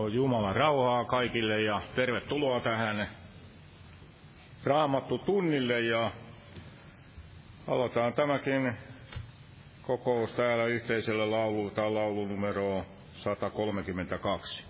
On Jumalan rauhaa kaikille ja tervetuloa tähän Raamattu tunnille ja aloitetaan tämäkin kokous täällä yhteisellä laululla, tämä laulu numero 132.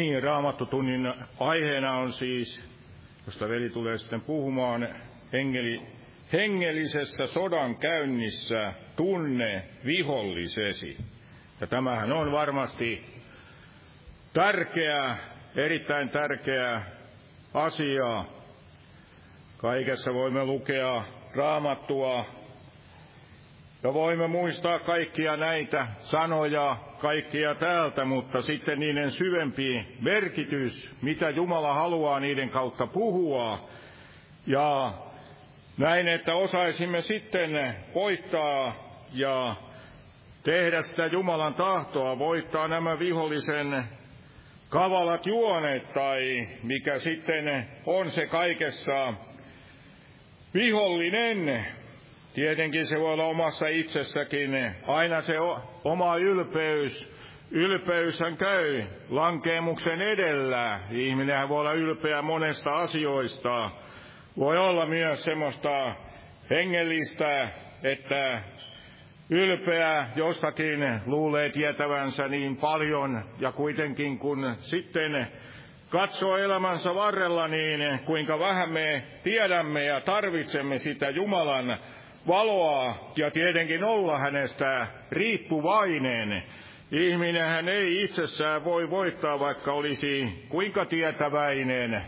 Niin, raamattotunnin aiheena on siis, josta veli tulee sitten puhumaan, hengeli, hengellisessä sodan käynnissä tunne vihollisesi. Ja tämähän on varmasti tärkeä, erittäin tärkeä asia. Kaikessa voimme lukea raamattua ja voimme muistaa kaikkia näitä sanoja, kaikkia täältä, mutta sitten niiden syvempi merkitys, mitä Jumala haluaa niiden kautta puhua. Ja näin, että osaisimme sitten voittaa ja tehdä sitä Jumalan tahtoa, voittaa nämä vihollisen kavalat juonet tai mikä sitten on se kaikessa vihollinen, Tietenkin se voi olla omassa itsessäkin. Aina se oma ylpeys, ylpeyshän käy lankeemuksen edellä. Ihminenhän voi olla ylpeä monesta asioista. Voi olla myös semmoista hengellistä, että ylpeä jostakin luulee tietävänsä niin paljon, ja kuitenkin kun sitten katsoo elämänsä varrella, niin kuinka vähän me tiedämme ja tarvitsemme sitä Jumalan valoa ja tietenkin olla hänestä riippuvainen. Ihminenhän ei itsessään voi voittaa, vaikka olisi kuinka tietäväinen.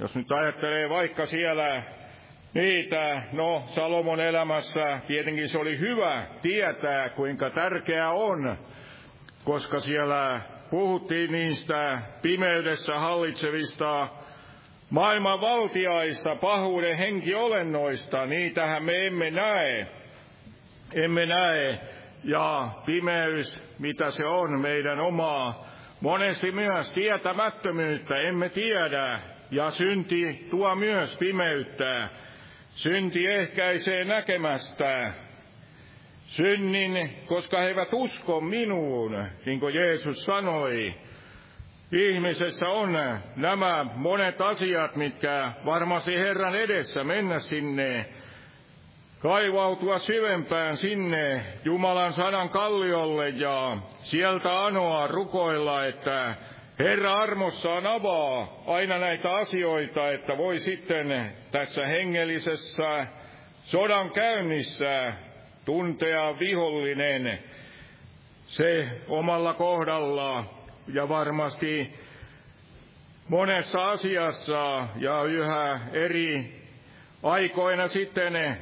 Jos nyt ajattelee vaikka siellä niitä, no Salomon elämässä tietenkin se oli hyvä tietää, kuinka tärkeää on, koska siellä puhuttiin niistä pimeydessä hallitsevista maailman valtiaista, pahuuden henkiolennoista, niitähän me emme näe. Emme näe. Ja pimeys, mitä se on, meidän omaa, monesti myös tietämättömyyttä, emme tiedä. Ja synti tuo myös pimeyttä. Synti ehkäisee näkemästä. Synnin, koska he eivät usko minuun, niin kuin Jeesus sanoi. Ihmisessä on nämä monet asiat, mitkä varmasti Herran edessä mennä sinne, kaivautua syvempään sinne Jumalan sanan kalliolle ja sieltä anoa rukoilla, että Herra armossaan avaa aina näitä asioita, että voi sitten tässä hengellisessä sodan käynnissä tuntea vihollinen se omalla kohdalla ja varmasti monessa asiassa ja yhä eri aikoina sitten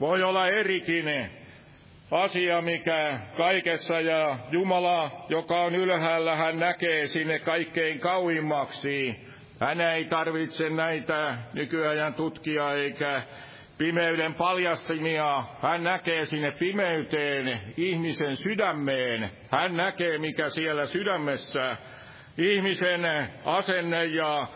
voi olla erikin asia, mikä kaikessa ja Jumala, joka on ylhäällä, hän näkee sinne kaikkein kauimmaksi. Hän ei tarvitse näitä nykyajan tutkia eikä pimeyden paljastimia. Hän näkee sinne pimeyteen ihmisen sydämeen. Hän näkee, mikä siellä sydämessä ihmisen asenne ja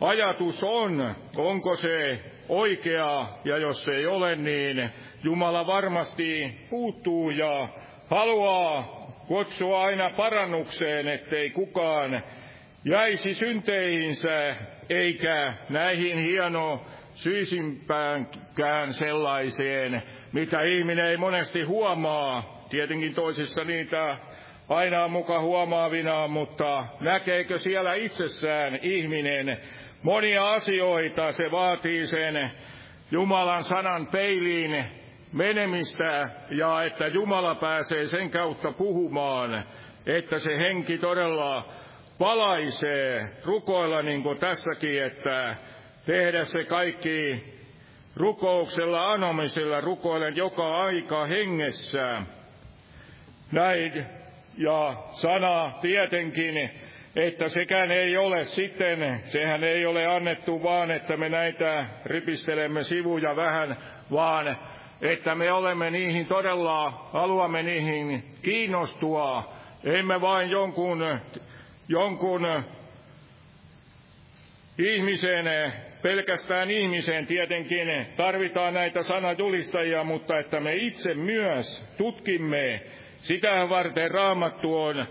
ajatus on. Onko se oikea, ja jos se ei ole, niin Jumala varmasti puuttuu ja haluaa kutsua aina parannukseen, ettei kukaan jäisi synteihinsä, eikä näihin hieno syisimpäänkään sellaiseen, mitä ihminen ei monesti huomaa. Tietenkin toisissa niitä aina on muka huomaavina, mutta näkeekö siellä itsessään ihminen monia asioita, se vaatii sen Jumalan sanan peiliin menemistä ja että Jumala pääsee sen kautta puhumaan, että se henki todella palaisee rukoilla niin kuin tässäkin, että tehdä se kaikki rukouksella, anomisella, rukoilen joka aika hengessä. Näin, ja sana tietenkin, että sekään ei ole sitten, sehän ei ole annettu vaan, että me näitä ripistelemme sivuja vähän, vaan että me olemme niihin todella, haluamme niihin kiinnostua, emme vain jonkun, jonkun ihmisen, pelkästään ihmiseen tietenkin. Tarvitaan näitä sanajulistajia, mutta että me itse myös tutkimme, sitä varten raamattu on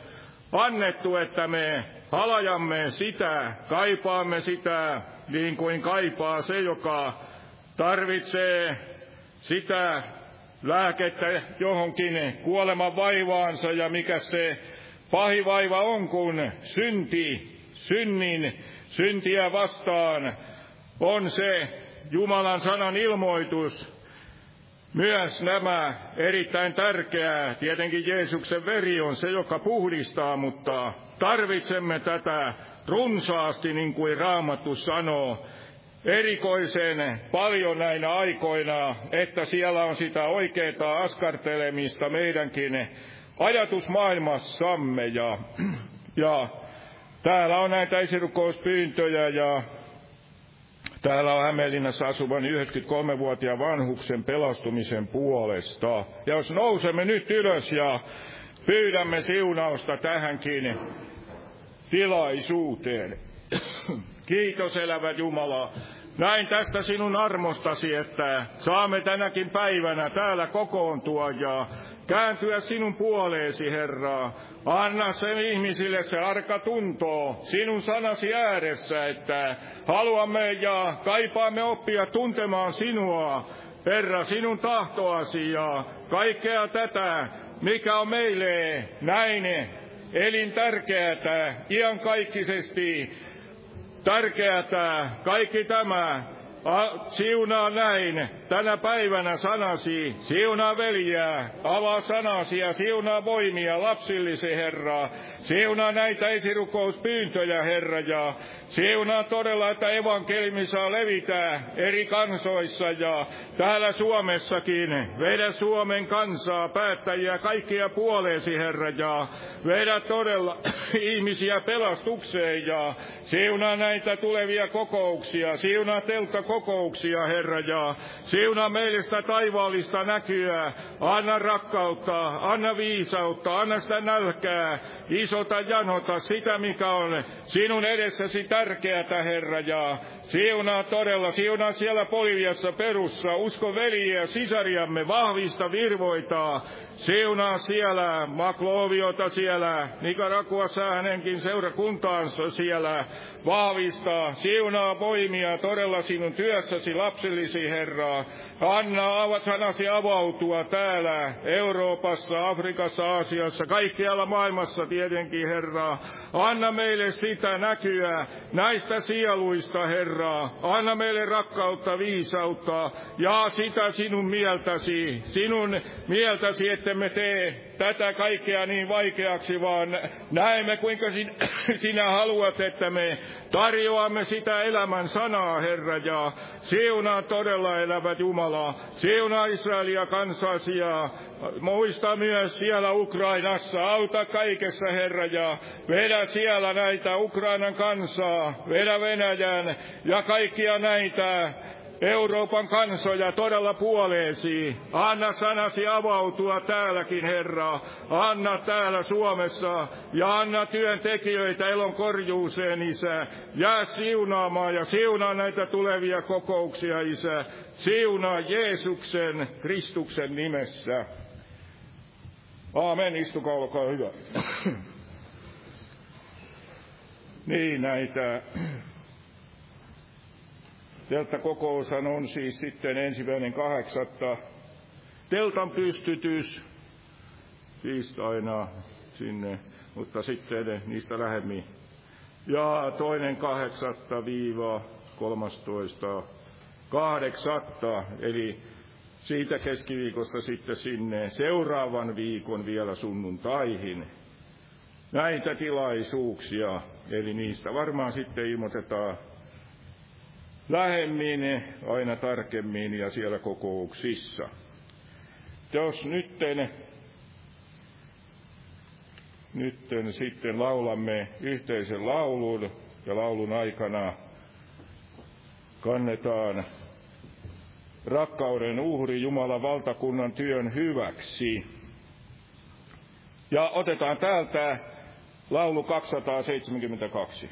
annettu, että me halajamme sitä, kaipaamme sitä niin kuin kaipaa se, joka tarvitsee sitä lääkettä johonkin kuoleman vaivaansa ja mikä se pahi vaiva on, kun synti, synnin, syntiä vastaan on se Jumalan sanan ilmoitus, myös nämä erittäin tärkeää, tietenkin Jeesuksen veri on se, joka puhdistaa, mutta tarvitsemme tätä runsaasti, niin kuin Raamattu sanoo, erikoisen paljon näinä aikoina, että siellä on sitä oikeaa askartelemista meidänkin ajatusmaailmassamme. Ja, ja täällä on näitä esirukouspyyntöjä ja Täällä on Hämeenlinnassa asuvan 93-vuotiaan vanhuksen pelastumisen puolesta. Ja jos nousemme nyt ylös ja pyydämme siunausta tähänkin tilaisuuteen. Kiitos elävä Jumala. Näin tästä sinun armostasi, että saamme tänäkin päivänä täällä kokoontua ja kääntyä sinun puoleesi, Herra. Anna sen ihmisille se arka tuntoo sinun sanasi ääressä, että haluamme ja kaipaamme oppia tuntemaan sinua, Herra, sinun tahtoasi ja kaikkea tätä, mikä on meille näin elintärkeätä, iankaikkisesti tärkeätä, kaikki tämä siunaa näin tänä päivänä sanasi, siunaa veljää, avaa sanasi ja siunaa voimia lapsillisi, Herra. Siunaa näitä esirukouspyyntöjä, Herra, ja siunaa todella, että evankeliumi saa levitä eri kansoissa ja täällä Suomessakin. Vedä Suomen kansaa, päättäjiä, kaikkia puoleesi, Herra, ja vedä todella ihmisiä pelastukseen ja siunaa näitä tulevia kokouksia, siunaa teltta kokouksia, Herra, ja siunaa meille sitä taivaallista näkyä. Anna rakkautta, anna viisautta, anna sitä nälkää, isota janota sitä, mikä on sinun edessäsi tärkeätä, Herra, ja siunaa todella, siunaa siellä Poliviassa perussa, usko veliä, sisariamme, vahvista virvoitaa, siunaa siellä Makloviota siellä, Nikarakuassa hänenkin seurakuntaansa siellä, vahvistaa, siunaa voimia todella sinun työssäsi lapsellisi, Herra. Anna sanasi avautua täällä Euroopassa, Afrikassa, Aasiassa, kaikkialla maailmassa tietenkin, Herra. Anna meille sitä näkyä näistä sieluista, Herra. Anna meille rakkautta, viisautta ja sitä sinun mieltäsi, sinun mieltäsi, ettemme tee tätä kaikkea niin vaikeaksi, vaan näemme kuinka sinä haluat, että me tarjoamme sitä elämän sanaa, Herra, ja siunaa todella elävät Jumala, siunaa Israelia kansasi ja muista myös siellä Ukrainassa, auta kaikessa, Herra, ja vedä siellä näitä Ukrainan kansaa, vedä Venäjän ja kaikkia näitä Euroopan kansoja todella puoleesi. Anna sanasi avautua täälläkin, Herra. Anna täällä Suomessa ja anna työntekijöitä elon korjuuseen, Isä. Jää siunaamaan ja siunaa näitä tulevia kokouksia, Isä. Siunaa Jeesuksen, Kristuksen nimessä. Aamen, istukaa, olkaa hyvä. niin, näitä Telttakokoushan on siis sitten ensimmäinen kahdeksatta. Teltan pystytys tiistaina sinne, mutta sitten niistä lähemmin. Ja toinen kahdeksatta viiva kolmastoista kahdeksatta, eli siitä keskiviikosta sitten sinne seuraavan viikon vielä sunnuntaihin. Näitä tilaisuuksia, eli niistä varmaan sitten ilmoitetaan lähemmin, aina tarkemmin ja siellä kokouksissa. Jos nytten, nytten sitten laulamme yhteisen laulun ja laulun aikana kannetaan rakkauden uhri Jumalan valtakunnan työn hyväksi. Ja otetaan täältä laulu 272.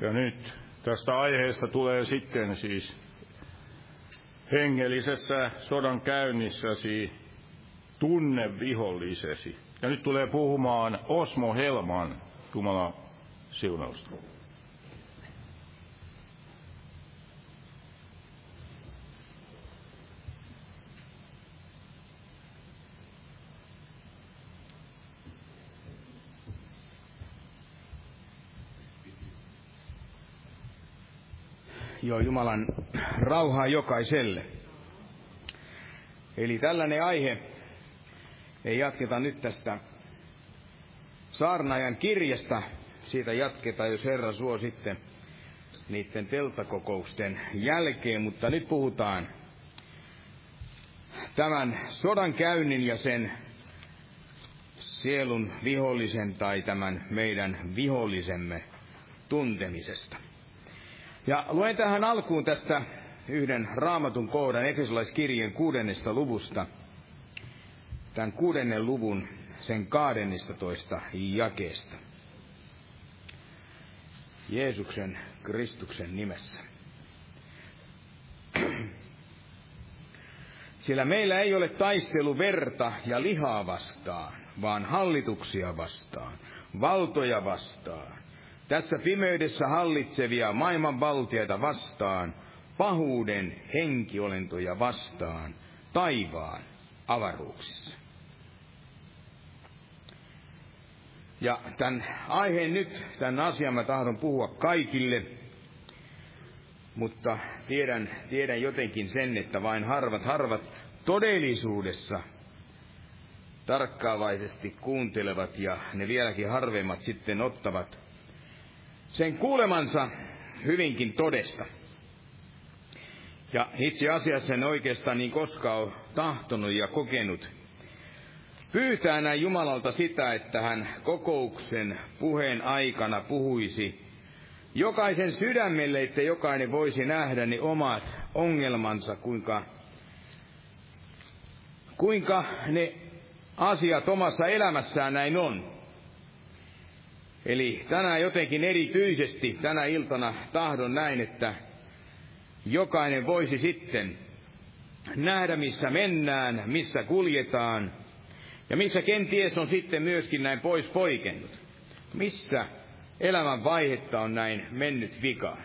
Ja nyt tästä aiheesta tulee sitten siis hengellisessä sodan käynnissäsi tunne vihollisesi. Ja nyt tulee puhumaan Osmo Helman, Jumala siunausta. Joo, Jumalan rauhaa jokaiselle. Eli tällainen aihe ei jatketa nyt tästä saarnaajan kirjasta. Siitä jatketaan, jos Herra suo sitten niiden teltakokousten jälkeen, mutta nyt puhutaan tämän sodan käynnin ja sen sielun vihollisen tai tämän meidän vihollisemme tuntemisesta. Ja luen tähän alkuun tästä yhden raamatun kohdan Efesolaiskirjeen kuudennesta luvusta, tämän kuudennen luvun sen toista jakeesta. Jeesuksen Kristuksen nimessä. Sillä meillä ei ole taistelu verta ja lihaa vastaan, vaan hallituksia vastaan, valtoja vastaan, tässä pimeydessä hallitsevia maailman valtioita vastaan, pahuuden henkiolentoja vastaan, taivaan avaruuksissa. Ja tämän aiheen nyt, tämän asian mä tahdon puhua kaikille, mutta tiedän, tiedän jotenkin sen, että vain harvat, harvat todellisuudessa tarkkaavaisesti kuuntelevat ja ne vieläkin harvemmat sitten ottavat sen kuulemansa hyvinkin todesta. Ja itse asiassa en oikeastaan niin koskaan ole tahtonut ja kokenut pyytää näin Jumalalta sitä, että hän kokouksen puheen aikana puhuisi jokaisen sydämelle, että jokainen voisi nähdä ne omat ongelmansa, kuinka, kuinka ne asiat omassa elämässään näin on. Eli tänään jotenkin erityisesti tänä iltana tahdon näin, että jokainen voisi sitten nähdä, missä mennään, missä kuljetaan, ja missä kenties on sitten myöskin näin pois poikennut. Missä elämän vaihetta on näin mennyt vikaan.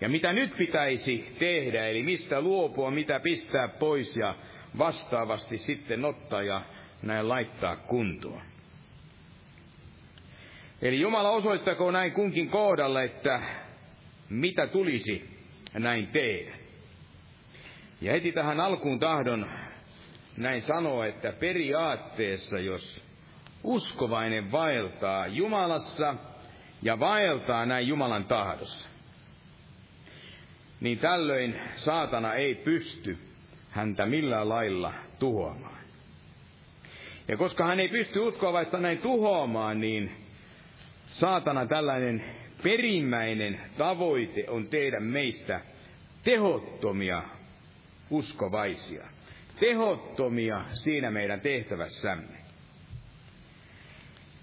Ja mitä nyt pitäisi tehdä, eli mistä luopua, mitä pistää pois ja vastaavasti sitten ottaa ja näin laittaa kuntoon. Eli Jumala osoittakoon näin kunkin kohdalla, että mitä tulisi näin tehdä. Ja heti tähän alkuun tahdon näin sanoa, että periaatteessa, jos uskovainen vaeltaa Jumalassa ja vaeltaa näin Jumalan tahdossa, niin tällöin saatana ei pysty häntä millään lailla tuhoamaan. Ja koska hän ei pysty uskovaista näin tuhoamaan, niin saatana tällainen perimmäinen tavoite on tehdä meistä tehottomia uskovaisia. Tehottomia siinä meidän tehtävässämme.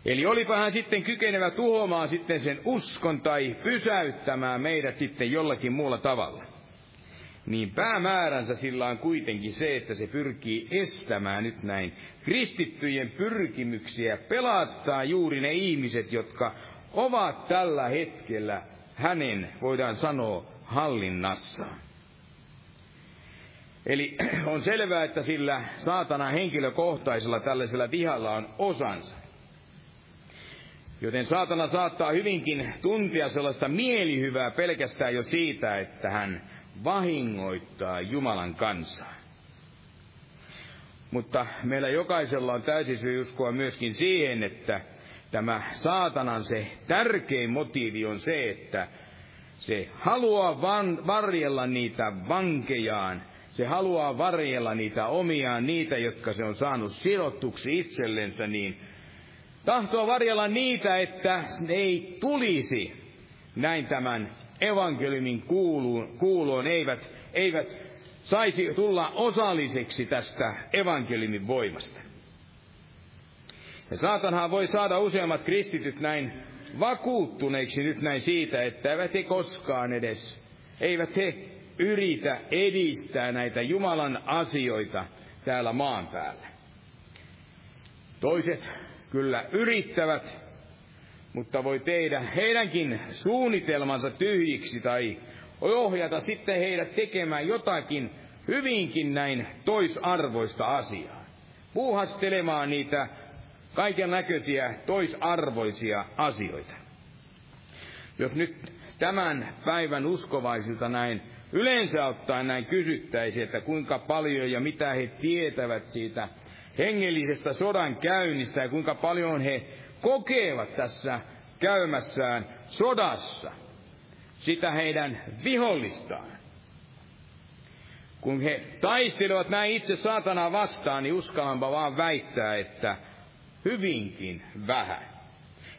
Eli olipa hän sitten kykenevä tuhoamaan sitten sen uskon tai pysäyttämään meidät sitten jollakin muulla tavalla. Niin päämääränsä sillä on kuitenkin se, että se pyrkii estämään nyt näin kristittyjen pyrkimyksiä pelastaa juuri ne ihmiset, jotka ovat tällä hetkellä hänen, voidaan sanoa, hallinnassaan. Eli on selvää, että sillä saatana henkilökohtaisella tällaisella vihalla on osansa. Joten saatana saattaa hyvinkin tuntia sellaista mielihyvää pelkästään jo siitä, että hän vahingoittaa Jumalan kansaa. Mutta meillä jokaisella on täysin syy uskoa myöskin siihen, että tämä saatanan se tärkein motiivi on se, että se haluaa van, varjella niitä vankejaan, se haluaa varjella niitä omiaan, niitä, jotka se on saanut sidottuksi itsellensä, niin tahtoo varjella niitä, että ne ei tulisi näin tämän evankeliumin kuuluun, kuuloon, eivät, eivät saisi tulla osalliseksi tästä evankeliumin voimasta. Ja saatanhan voi saada useammat kristityt näin vakuuttuneiksi nyt näin siitä, että eivät he koskaan edes, eivät he yritä edistää näitä Jumalan asioita täällä maan päällä. Toiset kyllä yrittävät, mutta voi tehdä heidänkin suunnitelmansa tyhjiksi tai ohjata sitten heidät tekemään jotakin hyvinkin näin toisarvoista asiaa. Puuhastelemaan niitä kaiken näköisiä toisarvoisia asioita. Jos nyt tämän päivän uskovaisilta näin yleensä ottaen näin kysyttäisiin, että kuinka paljon ja mitä he tietävät siitä hengellisestä sodan käynnistä ja kuinka paljon he kokevat tässä käymässään sodassa sitä heidän vihollistaan. Kun he taistelevat näin itse saatanaa vastaan, niin uskallanpa vaan väittää, että hyvinkin vähän.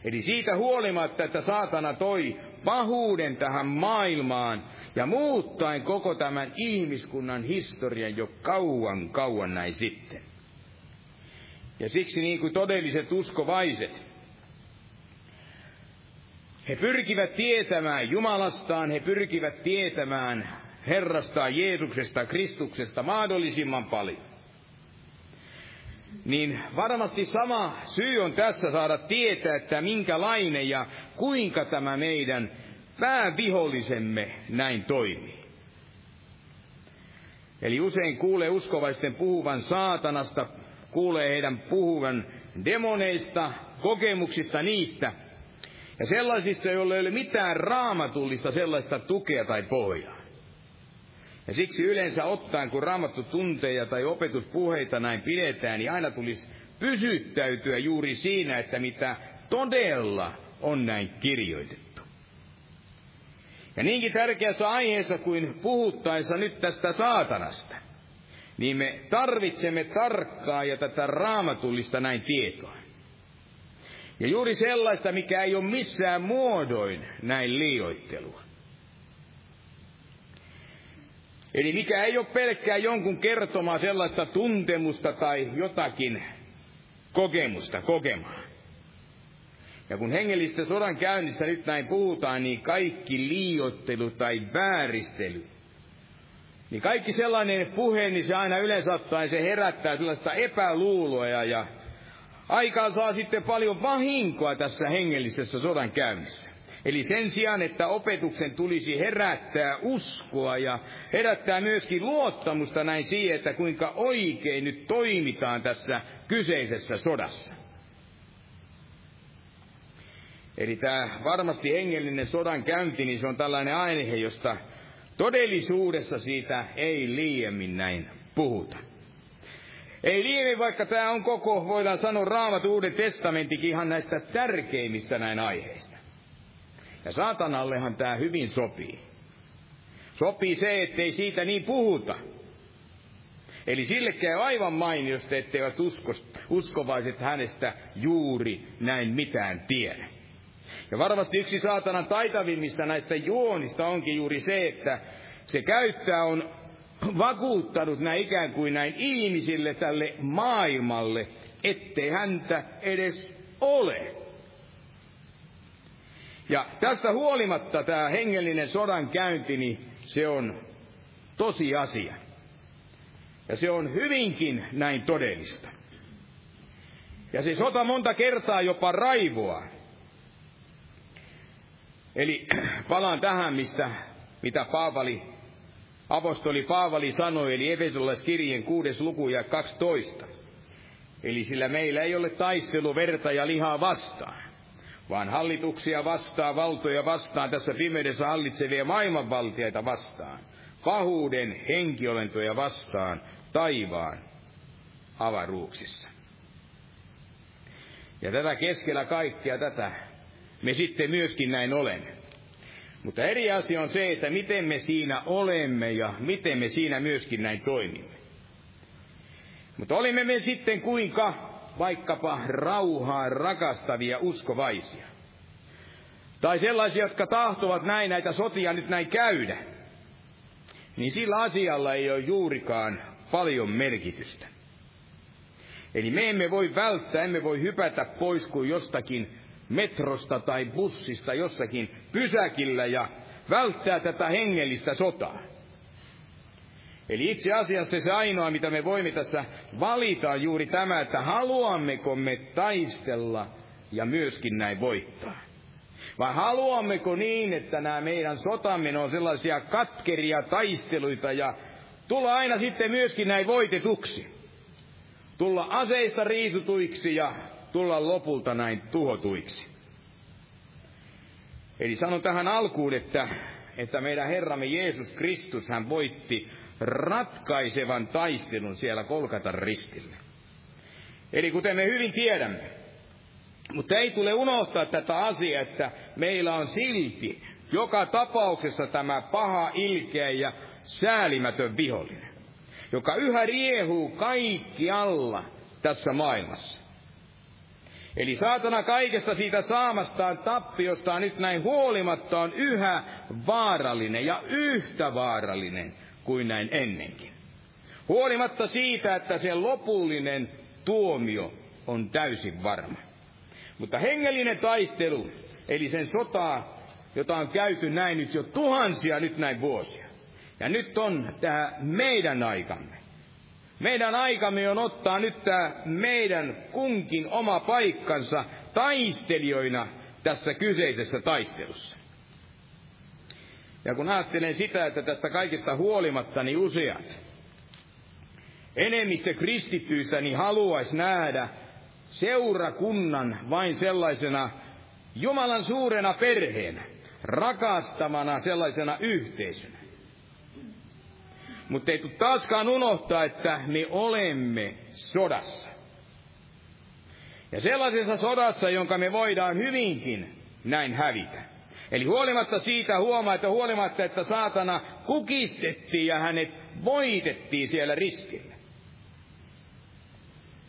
Eli siitä huolimatta, että saatana toi pahuuden tähän maailmaan ja muuttaen koko tämän ihmiskunnan historian jo kauan kauan näin sitten. Ja siksi niin kuin todelliset uskovaiset, he pyrkivät tietämään Jumalastaan, he pyrkivät tietämään Herrastaan, Jeesuksesta, Kristuksesta mahdollisimman paljon. Niin varmasti sama syy on tässä saada tietää, että minkälainen ja kuinka tämä meidän päävihollisemme näin toimii. Eli usein kuulee uskovaisten puhuvan saatanasta, kuulee heidän puhuvan demoneista, kokemuksista niistä, ja sellaisista, joilla ei ole mitään raamatullista sellaista tukea tai pohjaa. Ja siksi yleensä ottaen, kun raamattu tunteja tai opetuspuheita näin pidetään, niin aina tulisi pysyttäytyä juuri siinä, että mitä todella on näin kirjoitettu. Ja niinkin tärkeässä aiheessa kuin puhuttaessa nyt tästä saatanasta, niin me tarvitsemme tarkkaa ja tätä raamatullista näin tietoa. Ja juuri sellaista, mikä ei ole missään muodoin näin liioittelua. Eli mikä ei ole pelkkää jonkun kertomaa sellaista tuntemusta tai jotakin kokemusta kokemaan. Ja kun hengellistä sodan käynnissä nyt näin puhutaan, niin kaikki liiottelu tai vääristely, niin kaikki sellainen puhe, niin se aina yleensä ottaen se herättää sellaista epäluuloa ja aikaa saa sitten paljon vahinkoa tässä hengellisessä sodan käynnissä. Eli sen sijaan, että opetuksen tulisi herättää uskoa ja herättää myöskin luottamusta näin siihen, että kuinka oikein nyt toimitaan tässä kyseisessä sodassa. Eli tämä varmasti hengellinen sodan käynti, niin se on tällainen aihe, josta todellisuudessa siitä ei liiemmin näin puhuta. Ei liiemmin, vaikka tämä on koko, voidaan sanoa, raamat uuden testamentikin ihan näistä tärkeimmistä näin aiheista. Ja saatanallehan tämä hyvin sopii. Sopii se, ettei siitä niin puhuta. Eli sille käy aivan mainiosti, etteivät usko, uskovaiset hänestä juuri näin mitään tiedä. Ja varmasti yksi saatanan taitavimmista näistä juonista onkin juuri se, että se käyttää on vakuuttanut näin ikään kuin näin ihmisille tälle maailmalle, ettei häntä edes ole. Ja tästä huolimatta tämä hengellinen sodan käynti, niin se on tosiasia. Ja se on hyvinkin näin todellista. Ja se sota monta kertaa jopa raivoa. Eli palaan tähän, mistä, mitä Paavali, apostoli Paavali sanoi, eli Efesolaiskirjeen kuudes luku ja 12. Eli sillä meillä ei ole taistelu verta ja lihaa vastaan, vaan hallituksia vastaan, valtoja vastaan, tässä pimeydessä hallitsevia maailmanvaltiaita vastaan, pahuuden henkiolentoja vastaan, taivaan avaruuksissa. Ja tätä keskellä kaikkea tätä me sitten myöskin näin olemme. Mutta eri asia on se, että miten me siinä olemme ja miten me siinä myöskin näin toimimme. Mutta olimme me sitten kuinka vaikkapa rauhaa rakastavia uskovaisia. Tai sellaisia, jotka tahtovat näin näitä sotia nyt näin käydä. Niin sillä asialla ei ole juurikaan paljon merkitystä. Eli me emme voi välttää, emme voi hypätä pois kuin jostakin metrosta tai bussista jossakin pysäkillä ja välttää tätä hengellistä sotaa. Eli itse asiassa se ainoa, mitä me voimme tässä valita, on juuri tämä, että haluammeko me taistella ja myöskin näin voittaa. Vai haluammeko niin, että nämä meidän sotamme on sellaisia katkeria taisteluita ja tulla aina sitten myöskin näin voitetuksi? Tulla aseista riisutuiksi ja tulla lopulta näin tuhotuiksi. Eli sanon tähän alkuun, että, että meidän Herramme Jeesus Kristus, hän voitti ratkaisevan taistelun siellä Kolkatan ristillä. Eli kuten me hyvin tiedämme, mutta ei tule unohtaa tätä asiaa, että meillä on silti joka tapauksessa tämä paha, ilkeä ja säälimätön vihollinen, joka yhä riehuu kaikki alla tässä maailmassa. Eli saatana kaikesta siitä saamastaan tappiostaan nyt näin huolimatta on yhä vaarallinen ja yhtä vaarallinen kuin näin ennenkin. Huolimatta siitä, että se lopullinen tuomio on täysin varma. Mutta hengellinen taistelu, eli sen sotaa, jota on käyty näin nyt jo tuhansia nyt näin vuosia. Ja nyt on tämä meidän aikamme. Meidän aikamme on ottaa nyt tämä meidän kunkin oma paikkansa taistelijoina tässä kyseisessä taistelussa. Ja kun ajattelen sitä, että tästä kaikesta huolimatta niin useat, enemmistö kristityistä niin haluaisi nähdä seurakunnan vain sellaisena Jumalan suurena perheenä, rakastamana sellaisena yhteisönä. Mutta ei tule taaskaan unohtaa, että me olemme sodassa. Ja sellaisessa sodassa, jonka me voidaan hyvinkin näin hävitä. Eli huolimatta siitä huomaa, että huolimatta, että saatana kukistettiin ja hänet voitettiin siellä ristillä.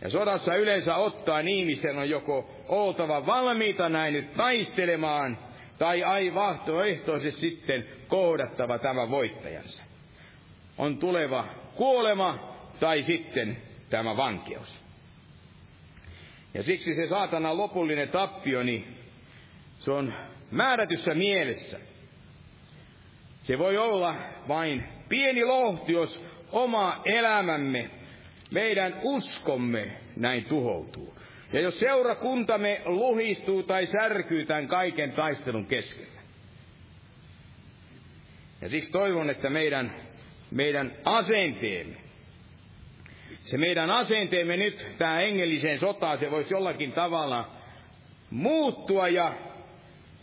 Ja sodassa yleensä ottaa ihmisen on joko oltava valmiita näin nyt taistelemaan, tai ai vahtoehtoisesti sitten kohdattava tämä voittajansa. On tuleva kuolema tai sitten tämä vankeus. Ja siksi se saatanan lopullinen tappio, niin se on määrätyssä mielessä. Se voi olla vain pieni lohti, jos oma elämämme, meidän uskomme näin tuhoutuu. Ja jos seurakuntamme luhistuu tai särkyy tämän kaiken taistelun keskellä. Ja siksi toivon, että meidän, meidän asenteemme, se meidän asenteemme nyt tähän hengelliseen sotaan, se voisi jollakin tavalla muuttua ja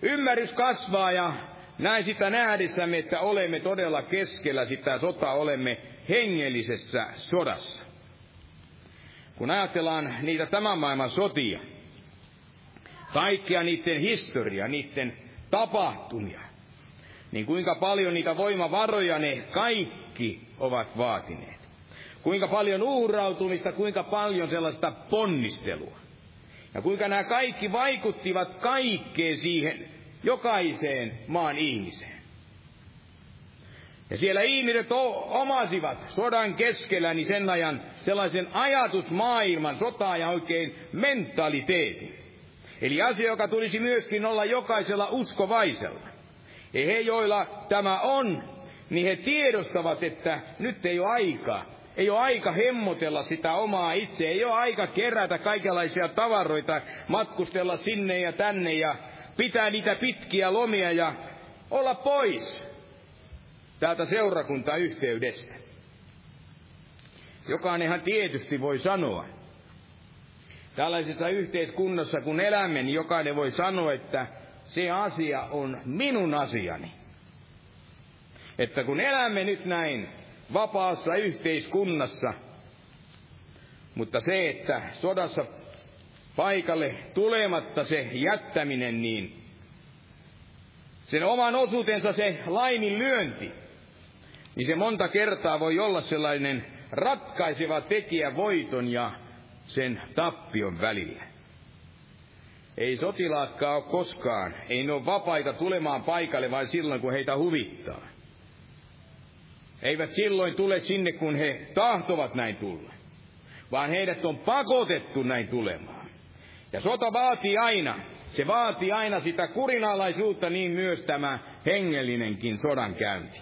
Ymmärrys kasvaa ja näin sitä nähdessämme, että olemme todella keskellä sitä sotaa, olemme hengellisessä sodassa. Kun ajatellaan niitä tämän maailman sotia, kaikkia niiden historia, niiden tapahtumia, niin kuinka paljon niitä voimavaroja ne kaikki ovat vaatineet. Kuinka paljon uhrautumista, kuinka paljon sellaista ponnistelua. Ja kuinka nämä kaikki vaikuttivat kaikkeen siihen jokaiseen maan ihmiseen. Ja siellä ihmiset omasivat sodan keskellä niin sen ajan sellaisen ajatusmaailman, sotaa ja oikein mentaliteetin. Eli asia, joka tulisi myöskin olla jokaisella uskovaisella. Ja he, joilla tämä on, niin he tiedostavat, että nyt ei ole aikaa ei ole aika hemmotella sitä omaa itse, ei ole aika kerätä kaikenlaisia tavaroita, matkustella sinne ja tänne ja pitää niitä pitkiä lomia ja olla pois täältä seurakuntayhteydestä. Jokainenhan tietysti voi sanoa, tällaisessa yhteiskunnassa kun elämme, niin jokainen voi sanoa, että se asia on minun asiani. Että kun elämme nyt näin vapaassa yhteiskunnassa. Mutta se, että sodassa paikalle tulematta se jättäminen, niin sen oman osuutensa se laiminlyönti, niin se monta kertaa voi olla sellainen ratkaiseva tekijä voiton ja sen tappion välillä. Ei sotilaatkaan ole koskaan, ei ne ole vapaita tulemaan paikalle vain silloin, kun heitä huvittaa eivät silloin tule sinne, kun he tahtovat näin tulla, vaan heidät on pakotettu näin tulemaan. Ja sota vaatii aina se vaatii aina sitä kurinalaisuutta, niin myös tämä hengellinenkin sodan käynti.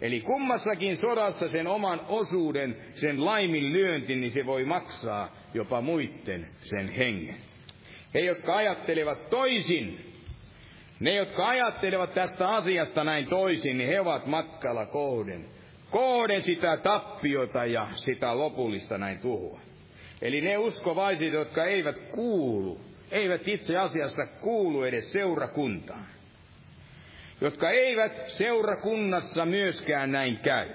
Eli kummassakin sodassa sen oman osuuden, sen laiminlyönti, niin se voi maksaa jopa muitten sen hengen. He, jotka ajattelevat toisin, ne, jotka ajattelevat tästä asiasta näin toisin, niin he ovat matkalla kohden. Kohden sitä tappiota ja sitä lopullista näin tuhoa. Eli ne uskovaiset, jotka eivät kuulu, eivät itse asiassa kuulu edes seurakuntaan. Jotka eivät seurakunnassa myöskään näin käy.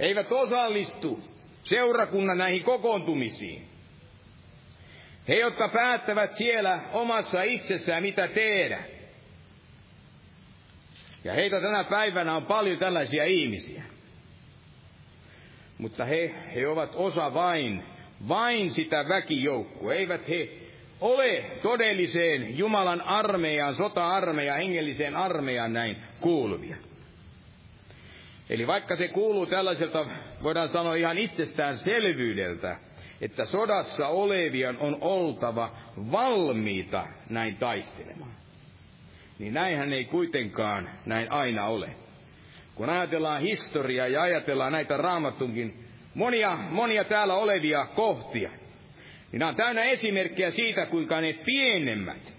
Eivät osallistu seurakunnan näihin kokoontumisiin. He, jotka päättävät siellä omassa itsessään, mitä tehdä. Ja heitä tänä päivänä on paljon tällaisia ihmisiä. Mutta he, he ovat osa vain, vain sitä väkijoukkoa. Eivät he ole todelliseen Jumalan armeijaan, sota-armeijaan, hengelliseen armeijaan näin kuuluvia. Eli vaikka se kuuluu tällaiselta, voidaan sanoa ihan itsestäänselvyydeltä, että sodassa olevien on oltava valmiita näin taistelemaan. Niin näinhän ei kuitenkaan näin aina ole. Kun ajatellaan historiaa ja ajatellaan näitä raamattunkin monia, monia täällä olevia kohtia, niin nämä on täynnä esimerkkejä siitä, kuinka ne pienemmät,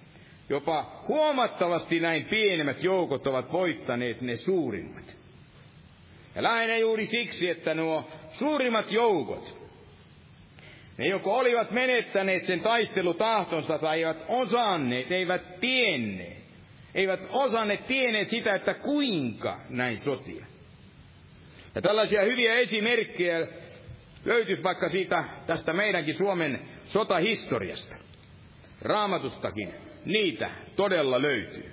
jopa huomattavasti näin pienemmät joukot ovat voittaneet ne suurimmat. Ja lähinnä juuri siksi, että nuo suurimmat joukot, ne joko olivat menettäneet sen taistelutahtonsa tai eivät osanneet, eivät tienneet, eivät osanneet tienneet sitä, että kuinka näin sotia. Ja tällaisia hyviä esimerkkejä löytyisi vaikka siitä tästä meidänkin Suomen sotahistoriasta. Raamatustakin niitä todella löytyy.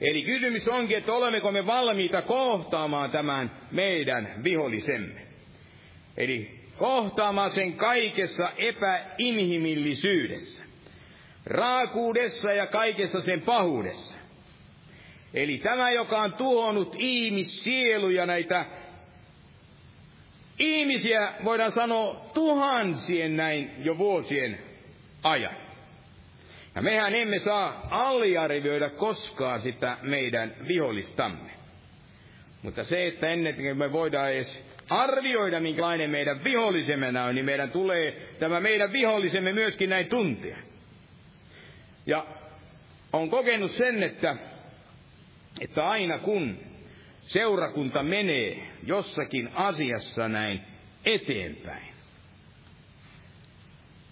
Eli kysymys onkin, että olemmeko me valmiita kohtaamaan tämän meidän vihollisemme. Eli kohtaamaan sen kaikessa epäinhimillisyydessä, raakuudessa ja kaikessa sen pahuudessa. Eli tämä, joka on tuhonnut ihmissieluja, näitä ihmisiä, voidaan sanoa tuhansien näin jo vuosien ajan. Ja mehän emme saa aliarvioida koskaan sitä meidän vihollistamme. Mutta se, että ennen kuin me voidaan edes arvioida, minkälainen meidän vihollisemme on, niin meidän tulee tämä meidän vihollisemme myöskin näin tuntea. Ja on kokenut sen, että, että aina kun seurakunta menee jossakin asiassa näin eteenpäin,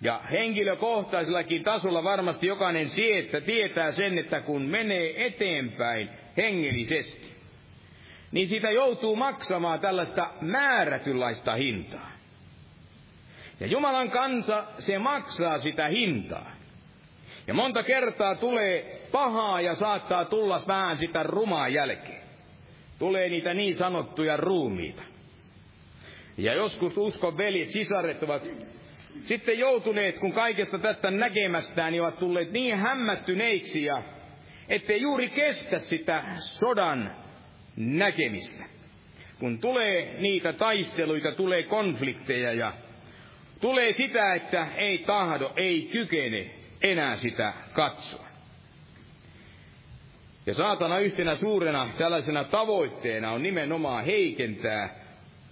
ja henkilökohtaisellakin tasolla varmasti jokainen siettä, tietää sen, että kun menee eteenpäin hengellisesti, niin sitä joutuu maksamaan tällaista määrätynlaista hintaa. Ja Jumalan kansa, se maksaa sitä hintaa. Ja monta kertaa tulee pahaa ja saattaa tulla vähän sitä rumaa jälkeen. Tulee niitä niin sanottuja ruumiita. Ja joskus uskon veljet, sisaret ovat sitten joutuneet, kun kaikesta tästä näkemästään, niin ovat tulleet niin hämmästyneiksi ja ettei juuri kestä sitä sodan näkemistä. Kun tulee niitä taisteluita, tulee konflikteja ja tulee sitä, että ei tahdo, ei kykene enää sitä katsoa. Ja saatana yhtenä suurena tällaisena tavoitteena on nimenomaan heikentää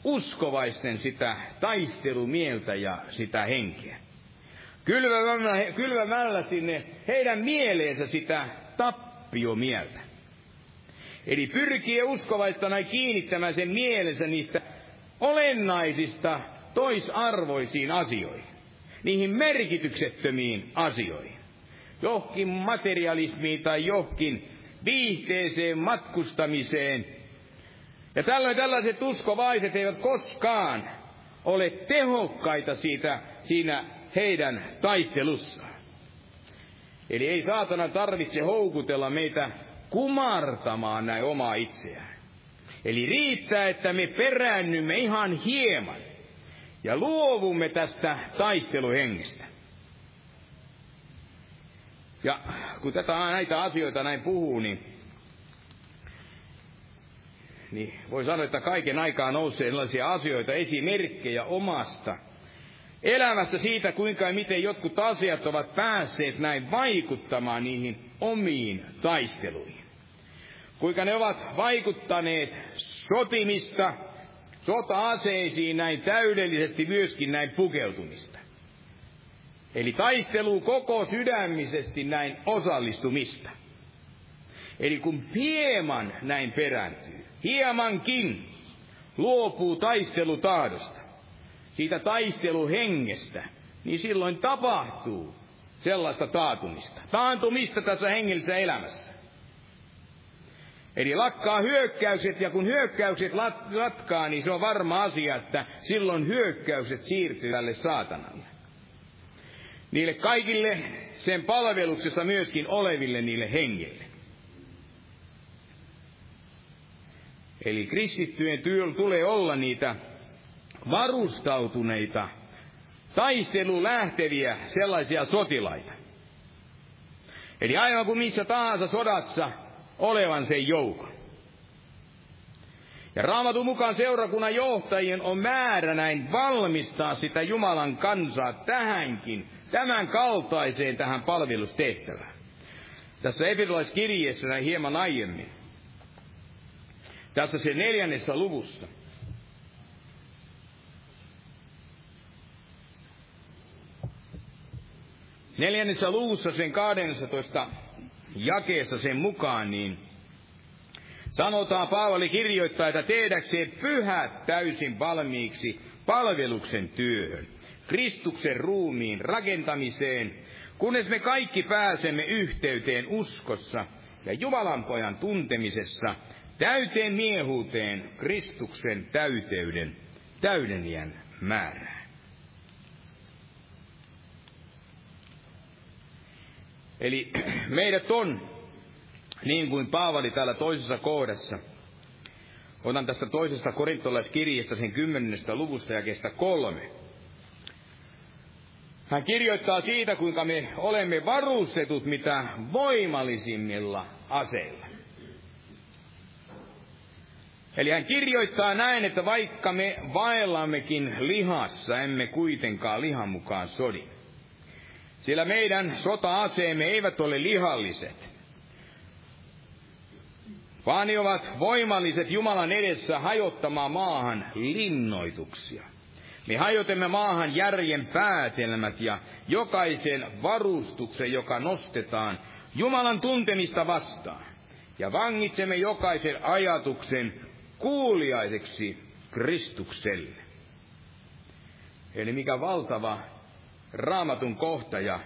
uskovaisten sitä taistelumieltä ja sitä henkeä. Kylvämällä, kylvämällä sinne heidän mieleensä sitä tappiomieltä. Eli pyrkii uskovaista näin kiinnittämään sen mielensä niistä olennaisista toisarvoisiin asioihin. Niihin merkityksettömiin asioihin. Johonkin materialismiin tai johonkin viihteeseen, matkustamiseen. Ja tällöin tällaiset uskovaiset eivät koskaan ole tehokkaita siitä, siinä heidän taistelussaan. Eli ei saatana tarvitse houkutella meitä kumartamaan näin omaa itseään. Eli riittää, että me peräännymme ihan hieman ja luovumme tästä taisteluhengestä. Ja kun tätä näitä asioita näin puhuu, niin, niin voi sanoa, että kaiken aikaa nousee sellaisia asioita, esimerkkejä omasta elämästä siitä, kuinka ja miten jotkut asiat ovat päässeet näin vaikuttamaan niihin omiin taisteluihin. Kuinka ne ovat vaikuttaneet sotimista, sota-aseisiin näin täydellisesti myöskin näin pukeutumista. Eli taistelu koko sydämisesti näin osallistumista. Eli kun hieman näin perääntyy, hiemankin luopuu taistelutahdosta, siitä taisteluhengestä, niin silloin tapahtuu sellaista taatumista. Taantumista tässä hengellisessä elämässä. Eli lakkaa hyökkäykset, ja kun hyökkäykset latkaa, niin se on varma asia, että silloin hyökkäykset siirtyy tälle saatanalle. Niille kaikille sen palveluksessa myöskin oleville niille hengelle. Eli kristittyjen työllä tulee olla niitä varustautuneita, taistelu lähteviä sellaisia sotilaita. Eli aivan kuin missä tahansa sodassa olevan sen joukon. Ja raamatun mukaan seurakunnan johtajien on määrä näin valmistaa sitä Jumalan kansaa tähänkin, tämän kaltaiseen tähän palvelustehtävään. Tässä Efesolaiskirjeessä näin hieman aiemmin. Tässä se neljännessä luvussa. Neljännessä luvussa sen 12 jakeessa sen mukaan, niin sanotaan, Paavali kirjoittaa, että tehdäkseen pyhät täysin valmiiksi palveluksen työhön, Kristuksen ruumiin rakentamiseen, kunnes me kaikki pääsemme yhteyteen uskossa ja Jumalan pojan tuntemisessa, täyteen miehuuteen Kristuksen täyteyden, täydeniän määrään. Eli meidät on, niin kuin Paavali täällä toisessa kohdassa, otan tästä toisesta korintolaiskirjasta sen kymmenennestä luvusta ja kestä kolme. Hän kirjoittaa siitä, kuinka me olemme varustetut mitä voimallisimmilla aseilla. Eli hän kirjoittaa näin, että vaikka me vaellammekin lihassa, emme kuitenkaan lihan mukaan sodi. Sillä meidän sota-aseemme eivät ole lihalliset, vaan ne ovat voimalliset Jumalan edessä hajottamaan maahan linnoituksia. Me hajotemme maahan järjen päätelmät ja jokaisen varustuksen, joka nostetaan Jumalan tuntemista vastaan. Ja vangitsemme jokaisen ajatuksen kuuliaiseksi Kristukselle. Eli mikä valtava raamatun kohta ja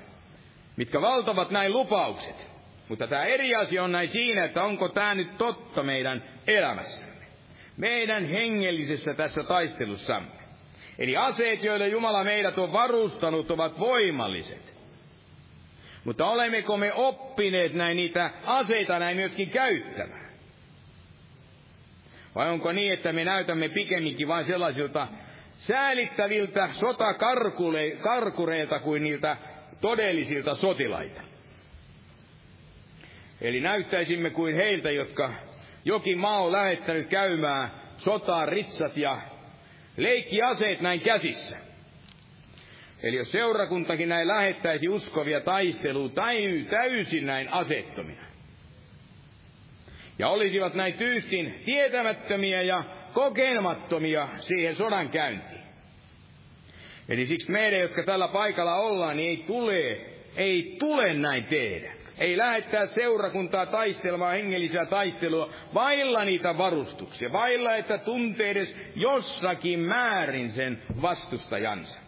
mitkä valtavat näin lupaukset. Mutta tämä eri asia on näin siinä, että onko tämä nyt totta meidän elämässämme. Meidän hengellisessä tässä taistelussamme. Eli aseet, joille Jumala meidät on varustanut, ovat voimalliset. Mutta olemmeko me oppineet näin niitä aseita näin myöskin käyttämään? Vai onko niin, että me näytämme pikemminkin vain sellaisilta säälittäviltä sotakarkureilta kuin niiltä todellisilta sotilaita. Eli näyttäisimme kuin heiltä, jotka jokin maa on lähettänyt käymään sotaa ritsat ja leikkiaseet näin käsissä. Eli jos seurakuntakin näin lähettäisi uskovia taisteluun tai täysin näin asettomia, ja olisivat näin tyystin tietämättömiä ja kokemattomia siihen sodan käyntiin. Eli siksi meidän, jotka tällä paikalla ollaan, niin ei tule, ei tule näin tehdä. Ei lähettää seurakuntaa taistelemaan hengellisiä taistelua vailla niitä varustuksia, vailla että tuntee edes jossakin määrin sen vastustajansa.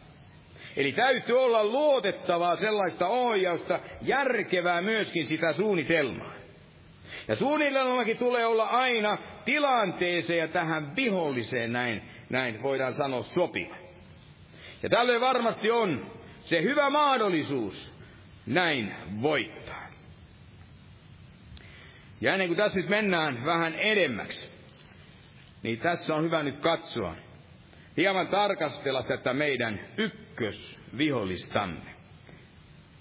Eli täytyy olla luotettavaa sellaista ohjausta, järkevää myöskin sitä suunnitelmaa. Ja suunnitelmakin tulee olla aina tilanteeseen ja tähän viholliseen näin, näin voidaan sanoa sopiva. Ja tällöin varmasti on se hyvä mahdollisuus näin voittaa. Ja ennen kuin tässä nyt mennään vähän edemmäksi, niin tässä on hyvä nyt katsoa, hieman tarkastella tätä meidän ykkösvihollistamme.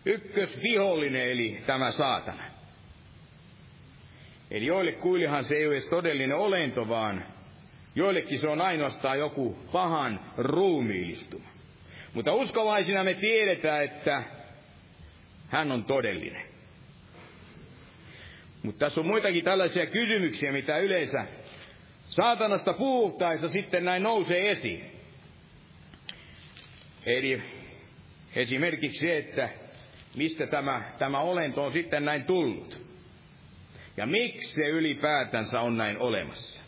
Ykkösvihollinen eli tämä saatana. Eli joille kuilihan se ei ole todellinen olento, vaan joillekin se on ainoastaan joku pahan ruumiillistuma. Mutta uskovaisina me tiedetään, että hän on todellinen. Mutta tässä on muitakin tällaisia kysymyksiä, mitä yleensä saatanasta puhuttaessa sitten näin nousee esiin. Eli esimerkiksi se, että mistä tämä, tämä olento on sitten näin tullut. Ja miksi se ylipäätänsä on näin olemassa.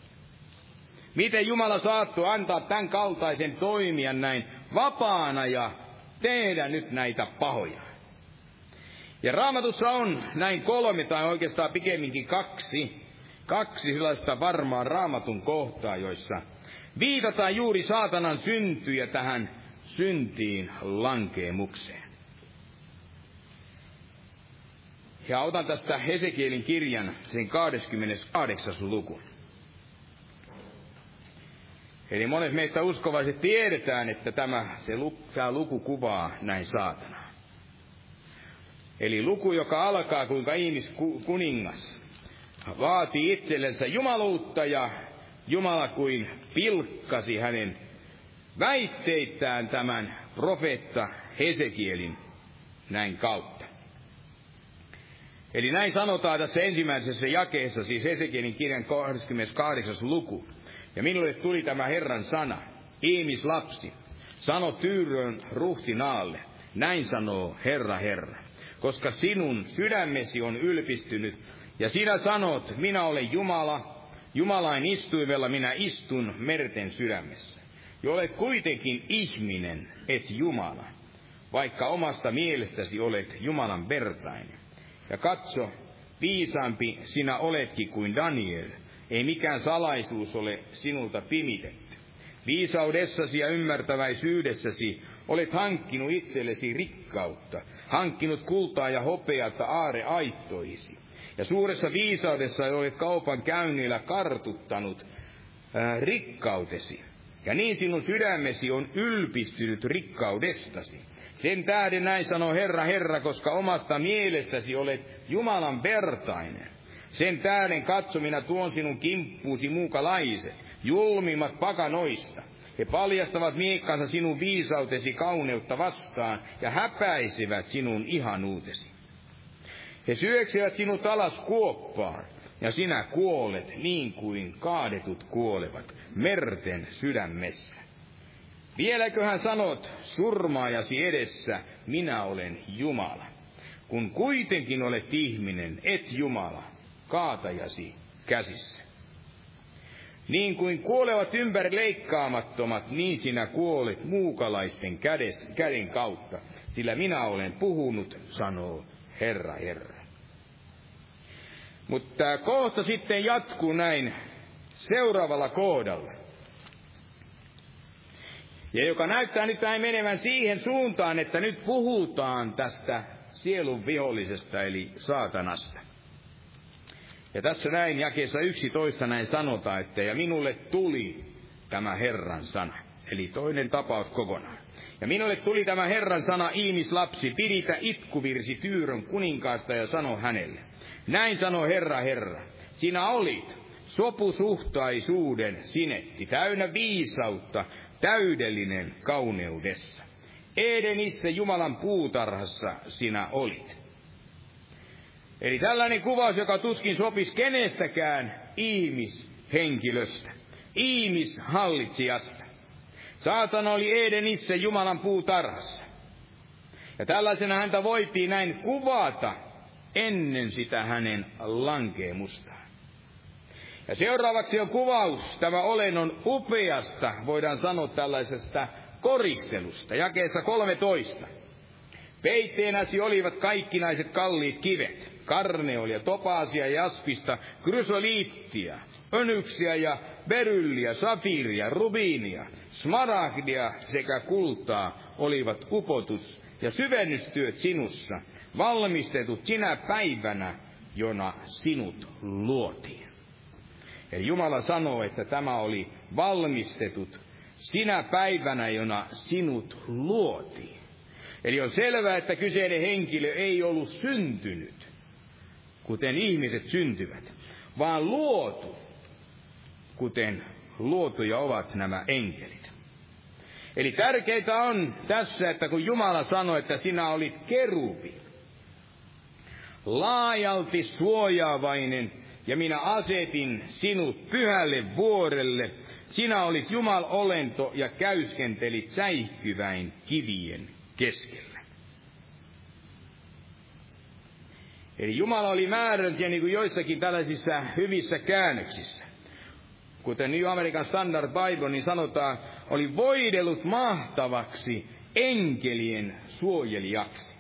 Miten Jumala saattoi antaa tämän kaltaisen toimia näin vapaana ja tehdä nyt näitä pahoja. Ja raamatussa on näin kolme tai oikeastaan pikemminkin kaksi, kaksi sellaista varmaa raamatun kohtaa, joissa viitataan juuri saatanan syntyjä tähän syntiin lankeemukseen. Ja otan tästä Hesekielin kirjan, sen 28. lukun. Eli monet meistä uskovaiset tiedetään, että tämä, se, tämä luku kuvaa näin saatanaa. Eli luku, joka alkaa kuinka ihmiskuningas vaatii itsellensä jumaluutta ja Jumala kuin pilkkasi hänen väitteittään tämän profeetta Hesekielin näin kautta. Eli näin sanotaan tässä ensimmäisessä jakeessa, siis Hesekielin kirjan 28. luku. Ja minulle tuli tämä Herran sana, ihmislapsi, sano Tyyrön ruhtinaalle, näin sanoo Herra Herra, koska sinun sydämesi on ylpistynyt, ja sinä sanot, minä olen Jumala, Jumalain istuimella minä istun merten sydämessä. Jo olet kuitenkin ihminen, et Jumala, vaikka omasta mielestäsi olet Jumalan vertainen. Ja katso, viisaampi sinä oletkin kuin Daniel, ei mikään salaisuus ole sinulta pimitetty. Viisaudessasi ja ymmärtäväisyydessäsi olet hankkinut itsellesi rikkautta, hankkinut kultaa ja hopeata aare aittoisi. Ja suuressa viisaudessa olet kaupan käynnillä kartuttanut ää, rikkautesi. Ja niin sinun sydämesi on ylpistynyt rikkaudestasi. Sen tähden näin sanoo Herra, Herra, koska omasta mielestäsi olet Jumalan vertainen. Sen tähden katso, minä tuon sinun kimppuusi muukalaiset, julmimmat pakanoista. He paljastavat miekkansa sinun viisautesi kauneutta vastaan ja häpäisivät sinun ihanuutesi. He syöksivät sinut alas kuoppaan, ja sinä kuolet niin kuin kaadetut kuolevat merten sydämessä. Vieläköhän sanot surmaajasi edessä, minä olen Jumala. Kun kuitenkin olet ihminen, et Jumala, kaatajasi käsissä. Niin kuin kuolevat ympäri leikkaamattomat, niin sinä kuolet muukalaisten kädes, käden kautta, sillä minä olen puhunut, sanoo Herra Herra. Mutta kohta sitten jatkuu näin seuraavalla kohdalla. Ja joka näyttää nyt näin menevän siihen suuntaan, että nyt puhutaan tästä sielun vihollisesta, eli saatanasta. Ja tässä näin jakeessa 11 näin sanotaan, että ja minulle tuli tämä Herran sana. Eli toinen tapaus kokonaan. Ja minulle tuli tämä Herran sana, ihmislapsi, piditä itkuvirsi Tyyrön kuninkaasta ja sano hänelle. Näin sanoi Herra, Herra, sinä olit sopusuhtaisuuden sinetti, täynnä viisautta, täydellinen kauneudessa. Edenissä Jumalan puutarhassa sinä olit. Eli tällainen kuvaus, joka tuskin sopisi kenestäkään ihmishenkilöstä, ihmishallitsijasta. Saatana oli Edenissä Jumalan puutarhassa. Ja tällaisena häntä voitiin näin kuvata ennen sitä hänen lankeemustaan. Ja seuraavaksi on kuvaus, tämä olennon upeasta, voidaan sanoa tällaisesta koristelusta, jakeessa 13. Peitteenäsi olivat kaikkinaiset kalliit kivet, karneolia, topaasia, jaspista, krysoliittia, önyksiä ja berylliä, safiiria, rubiinia, smaragdia sekä kultaa olivat upotus ja syvennystyöt sinussa, valmistetut sinä päivänä, jona sinut luotiin. Eli Jumala sanoo, että tämä oli valmistetut sinä päivänä, jona sinut luotiin. Eli on selvää, että kyseinen henkilö ei ollut syntynyt, kuten ihmiset syntyvät, vaan luotu, kuten luotuja ovat nämä enkelit. Eli tärkeintä on tässä, että kun Jumala sanoi, että sinä olit kerubi, laajalti suojaavainen, ja minä asetin sinut pyhälle vuorelle, sinä olit Jumal olento ja käyskentelit säihkyväin kivien keskellä. Eli Jumala oli määrännyt, ja niin kuin joissakin tällaisissa hyvissä käännöksissä, kuten New American Standard Bible, niin sanotaan, oli voidellut mahtavaksi enkelien suojelijaksi.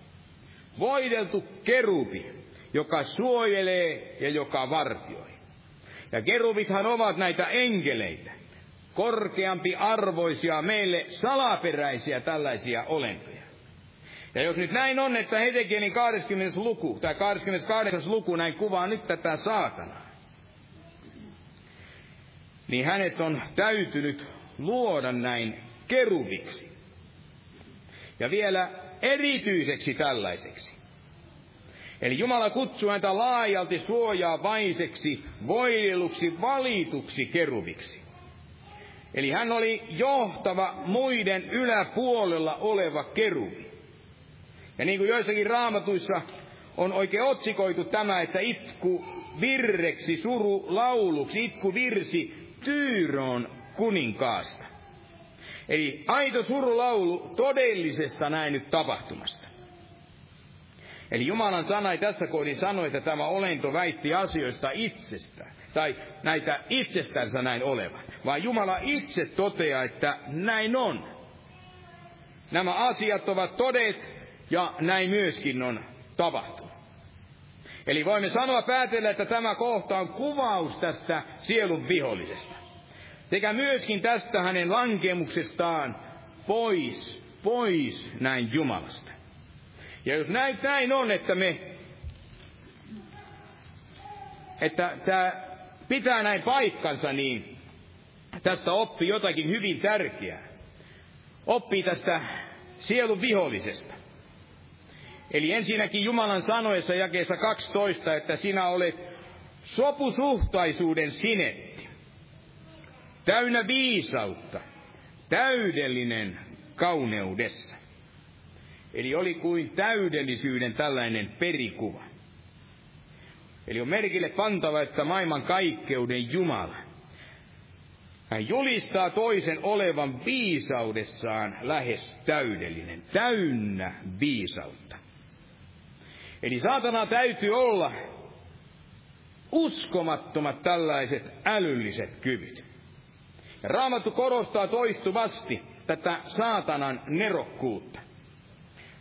Voideltu kerubi, joka suojelee ja joka vartioi. Ja kerubithan ovat näitä enkeleitä, korkeampi arvoisia, meille salaperäisiä tällaisia olentoja. Ja jos nyt näin on, että Hesekielin 20. luku, tai 28. luku näin kuvaa nyt tätä saatanaa, niin hänet on täytynyt luoda näin kerubiksi. Ja vielä erityiseksi tällaiseksi. Eli Jumala kutsuu häntä laajalti suojaavaiseksi, voideluksi, valituksi kerubiksi. Eli hän oli johtava muiden yläpuolella oleva kerubi. Ja niin kuin joissakin raamatuissa on oikein otsikoitu tämä, että itku virreksi, suru lauluksi, itku virsi Tyyroon kuninkaasta. Eli aito surulaulu todellisesta näin nyt tapahtumasta. Eli Jumalan sana ei tässä kohdin sano, että tämä olento väitti asioista itsestä, tai näitä itsestänsä näin olevan, vaan Jumala itse toteaa, että näin on. Nämä asiat ovat todet, ja näin myöskin on tapahtunut. Eli voimme sanoa päätellä, että tämä kohta on kuvaus tästä sielun vihollisesta. Sekä myöskin tästä hänen lankemuksestaan pois, pois näin Jumalasta. Ja jos näin, näin on, että me, että tämä pitää näin paikkansa, niin tästä oppii jotakin hyvin tärkeää. Oppii tästä sielun vihollisesta. Eli ensinnäkin Jumalan sanoessa jakeessa 12, että sinä olet sopusuhtaisuuden sinetti, täynnä viisautta, täydellinen kauneudessa. Eli oli kuin täydellisyyden tällainen perikuva. Eli on merkille pantava, että maailman kaikkeuden Jumala. Hän julistaa toisen olevan viisaudessaan lähes täydellinen, täynnä viisautta. Eli saatana täytyy olla uskomattomat tällaiset älylliset kyvyt. Ja Raamattu korostaa toistuvasti tätä saatanan nerokkuutta.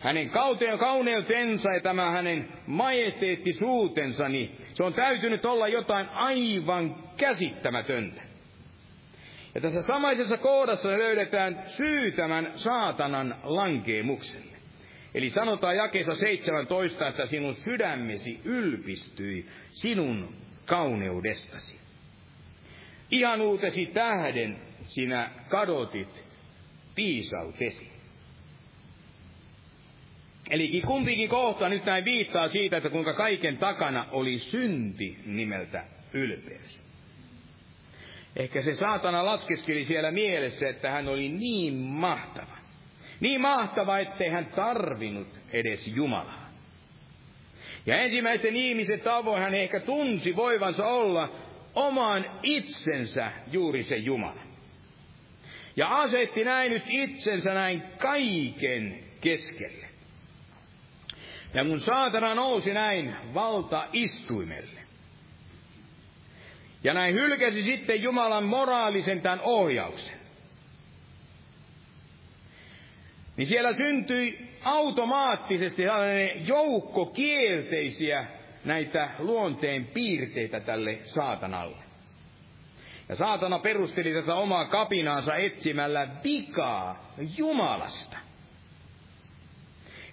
Hänen kauteen kauneutensa ja tämä hänen majesteettisuutensa, niin se on täytynyt olla jotain aivan käsittämätöntä. Ja tässä samaisessa kohdassa löydetään syy tämän saatanan lankeemukselle. Eli sanotaan jakeessa 17, että sinun sydämesi ylpistyi sinun kauneudestasi. Ihanuutesi tähden sinä kadotit viisautesi. Eli kumpikin kohta nyt näin viittaa siitä, että kuinka kaiken takana oli synti nimeltä ylpeys. Ehkä se saatana laskeskeli siellä mielessä, että hän oli niin mahtava. Niin mahtava, ettei hän tarvinnut edes Jumalaa. Ja ensimmäisen ihmisen tavoin hän ehkä tunsi voivansa olla oman itsensä juuri se Jumala. Ja asetti näin nyt itsensä näin kaiken keskelle. Ja kun saatana nousi näin valta istuimelle, ja näin hylkäsi sitten Jumalan moraalisen tämän ohjauksen, niin siellä syntyi automaattisesti sellainen joukko kielteisiä näitä luonteen piirteitä tälle saatanalle. Ja saatana perusteli tätä omaa kapinaansa etsimällä vikaa Jumalasta.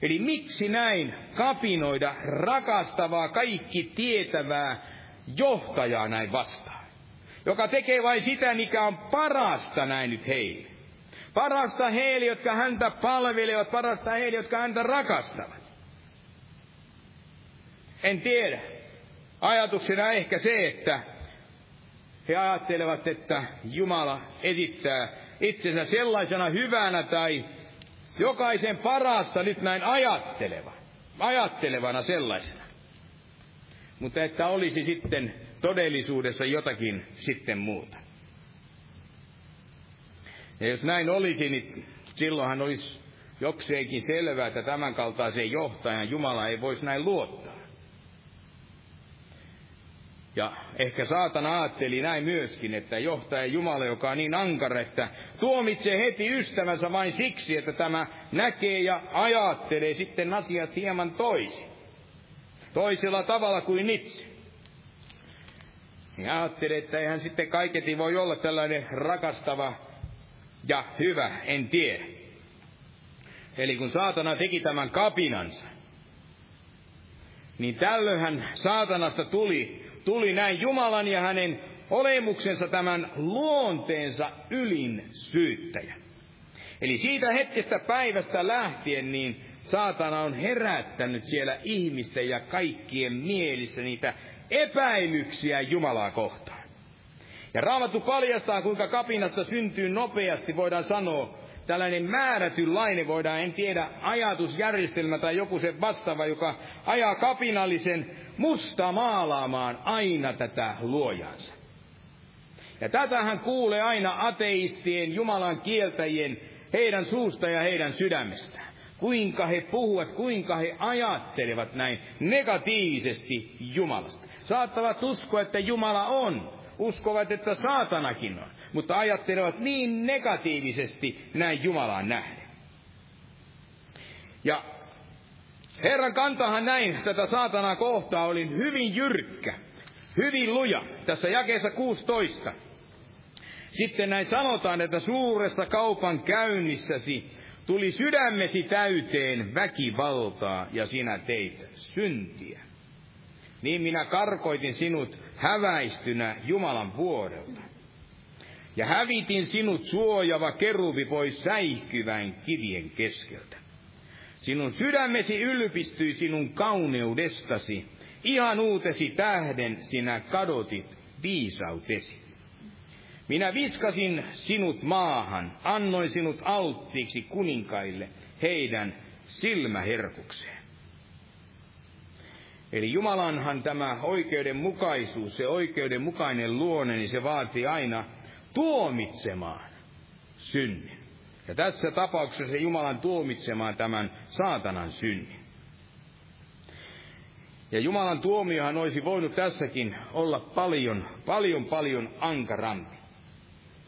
Eli miksi näin kapinoida rakastavaa, kaikki tietävää johtajaa näin vastaan, joka tekee vain sitä, mikä on parasta näin nyt heille. Parasta heille, jotka häntä palvelevat, parasta heille, jotka häntä rakastavat. En tiedä. Ajatuksena ehkä se, että he ajattelevat, että Jumala esittää itsensä sellaisena hyvänä tai jokaisen parasta nyt näin ajatteleva, ajattelevana sellaisena. Mutta että olisi sitten todellisuudessa jotakin sitten muuta. Ja jos näin olisi, niin silloinhan olisi jokseenkin selvää, että tämän kaltaiseen johtajan Jumala ei voisi näin luottaa. Ja ehkä saatana ajatteli näin myöskin, että johtaja Jumala, joka on niin ankara, että tuomitsee heti ystävänsä vain siksi, että tämä näkee ja ajattelee sitten asiat hieman toisin. Toisella tavalla kuin itse. Ja ajattelee, että eihän sitten kaiketi voi olla tällainen rakastava ja hyvä, en tiedä. Eli kun saatana teki tämän kapinansa, niin tällöinhän saatanasta tuli, tuli näin Jumalan ja hänen olemuksensa tämän luonteensa ylin syyttäjä. Eli siitä hetkestä päivästä lähtien, niin saatana on herättänyt siellä ihmisten ja kaikkien mielissä niitä epäilyksiä Jumalaa kohtaan. Ja Raamattu paljastaa, kuinka kapinasta syntyy nopeasti, voidaan sanoa, tällainen määrätynlainen, voidaan en tiedä, ajatusjärjestelmä tai joku se vastaava, joka ajaa kapinallisen musta maalaamaan aina tätä luojansa. Ja tätähän kuulee aina ateistien, Jumalan kieltäjien, heidän suusta ja heidän sydämestään. Kuinka he puhuvat, kuinka he ajattelevat näin negatiivisesti Jumalasta. Saattavat uskoa, että Jumala on, uskovat, että saatanakin on, mutta ajattelevat niin negatiivisesti näin Jumalaan nähden. Ja Herran kantahan näin tätä saatanaa kohtaa oli hyvin jyrkkä, hyvin luja. Tässä jakeessa 16. Sitten näin sanotaan, että suuressa kaupan käynnissäsi tuli sydämesi täyteen väkivaltaa ja sinä teit syntiä. Niin minä karkoitin sinut häväistynä Jumalan vuodelta. Ja hävitin sinut suojava keruvi pois säihkyvän kivien keskeltä. Sinun sydämesi ylpistyi sinun kauneudestasi, ihan uutesi tähden sinä kadotit viisautesi. Minä viskasin sinut maahan, annoin sinut alttiiksi kuninkaille heidän silmäherkukseen. Eli Jumalanhan tämä oikeudenmukaisuus, se oikeudenmukainen luonne, niin se vaatii aina tuomitsemaan synnin. Ja tässä tapauksessa Jumalan tuomitsemaan tämän saatanan synnin. Ja Jumalan tuomiohan olisi voinut tässäkin olla paljon, paljon, paljon ankarampi.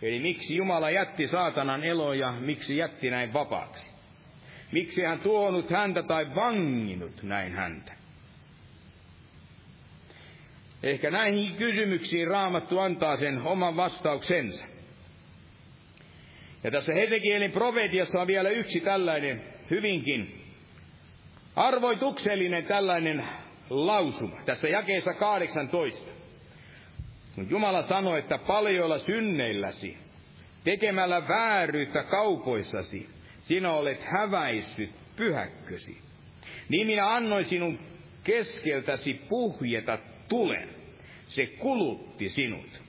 Eli miksi Jumala jätti saatanan eloon ja miksi jätti näin vapaaksi? Miksi hän tuonut häntä tai vanginut näin häntä? Ehkä näihin kysymyksiin Raamattu antaa sen oman vastauksensa. Ja tässä Hesekielin profetiassa on vielä yksi tällainen hyvinkin arvoituksellinen tällainen lausuma. Tässä jakeessa 18. Kun Jumala sanoi, että paljoilla synneilläsi, tekemällä vääryyttä kaupoissasi, sinä olet häväissyt pyhäkkösi. Niin minä annoin sinun keskeltäsi puhjeta tulen. Se kulutti sinut.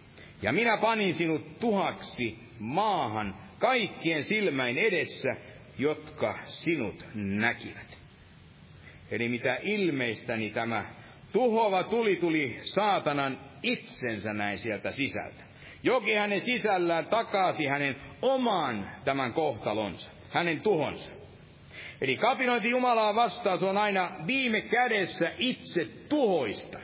Ja minä panin sinut tuhaksi maahan kaikkien silmäin edessä, jotka sinut näkivät. Eli mitä ilmeistäni tämä tuhova tuli tuli saatanan itsensä näin sieltä sisältä. Joki hänen sisällään takasi hänen oman tämän kohtalonsa, hänen tuhonsa. Eli kapinointi Jumalaa vastaan, se on aina viime kädessä itse tuhoista.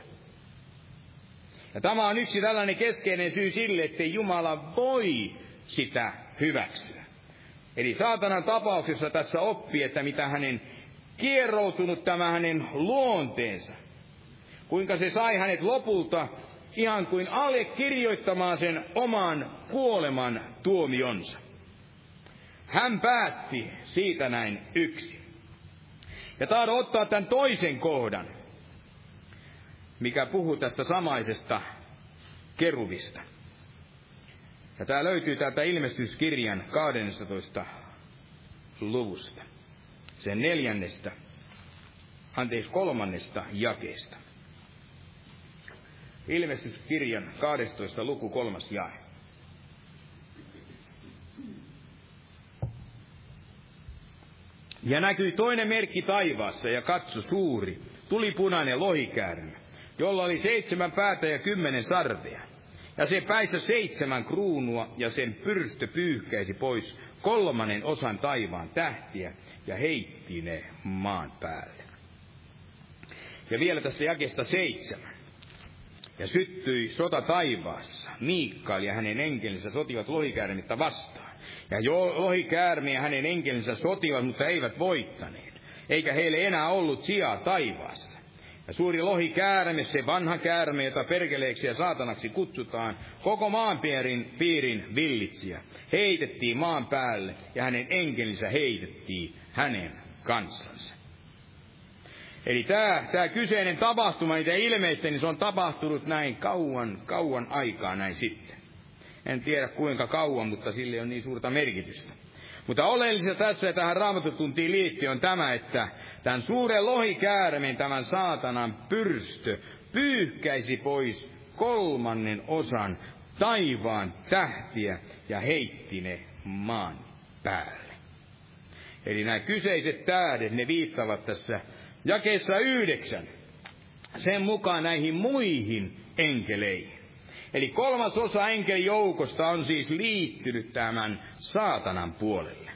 Ja tämä on yksi tällainen keskeinen syy sille, että Jumala voi sitä hyväksyä. Eli saatanan tapauksessa tässä oppii, että mitä hänen kieroutunut tämä hänen luonteensa, kuinka se sai hänet lopulta ihan kuin allekirjoittamaan sen oman kuoleman tuomionsa. Hän päätti siitä näin yksi. Ja tahdon ottaa tämän toisen kohdan, mikä puhuu tästä samaisesta keruvista. Ja tämä löytyy täältä ilmestyskirjan 12 luvusta, sen neljännestä, anteeksi kolmannesta jakeesta. Ilmestyskirjan 12 luku kolmas jae. Ja näkyi toinen merkki taivaassa ja katso suuri, tuli punainen lohikäärme jolla oli seitsemän päätä ja kymmenen sarvea. Ja se päissä seitsemän kruunua, ja sen pyrstö pyyhkäisi pois kolmannen osan taivaan tähtiä, ja heitti ne maan päälle. Ja vielä tästä jakesta seitsemän. Ja syttyi sota taivaassa. Miikkail ja hänen enkelinsä sotivat lohikäärmettä vastaan. Ja jo lohikäärme ja hänen enkelinsä sotivat, mutta eivät voittaneet. Eikä heille enää ollut sijaa taivaassa. Ja suuri lohi käärme, se vanha käärme, jota perkeleeksi ja saatanaksi kutsutaan, koko maan piirin, piirin villitsiä, heitettiin maan päälle ja hänen enkelinsä heitettiin hänen kanssansa. Eli tämä, tämä kyseinen tapahtuma, mitä ilmeisesti, niin se on tapahtunut näin kauan, kauan aikaa näin sitten. En tiedä kuinka kauan, mutta sille on niin suurta merkitystä. Mutta oleellista tässä ja tähän raamatutuntiin liittyen on tämä, että tämän suuren lohikäärmeen, tämän saatanan pyrstö, pyyhkäisi pois kolmannen osan taivaan tähtiä ja heitti ne maan päälle. Eli nämä kyseiset tähdet, ne viittavat tässä jakeessa yhdeksän sen mukaan näihin muihin enkeleihin. Eli kolmas osa enkelijoukosta on siis liittynyt tämän saatanan puolelle.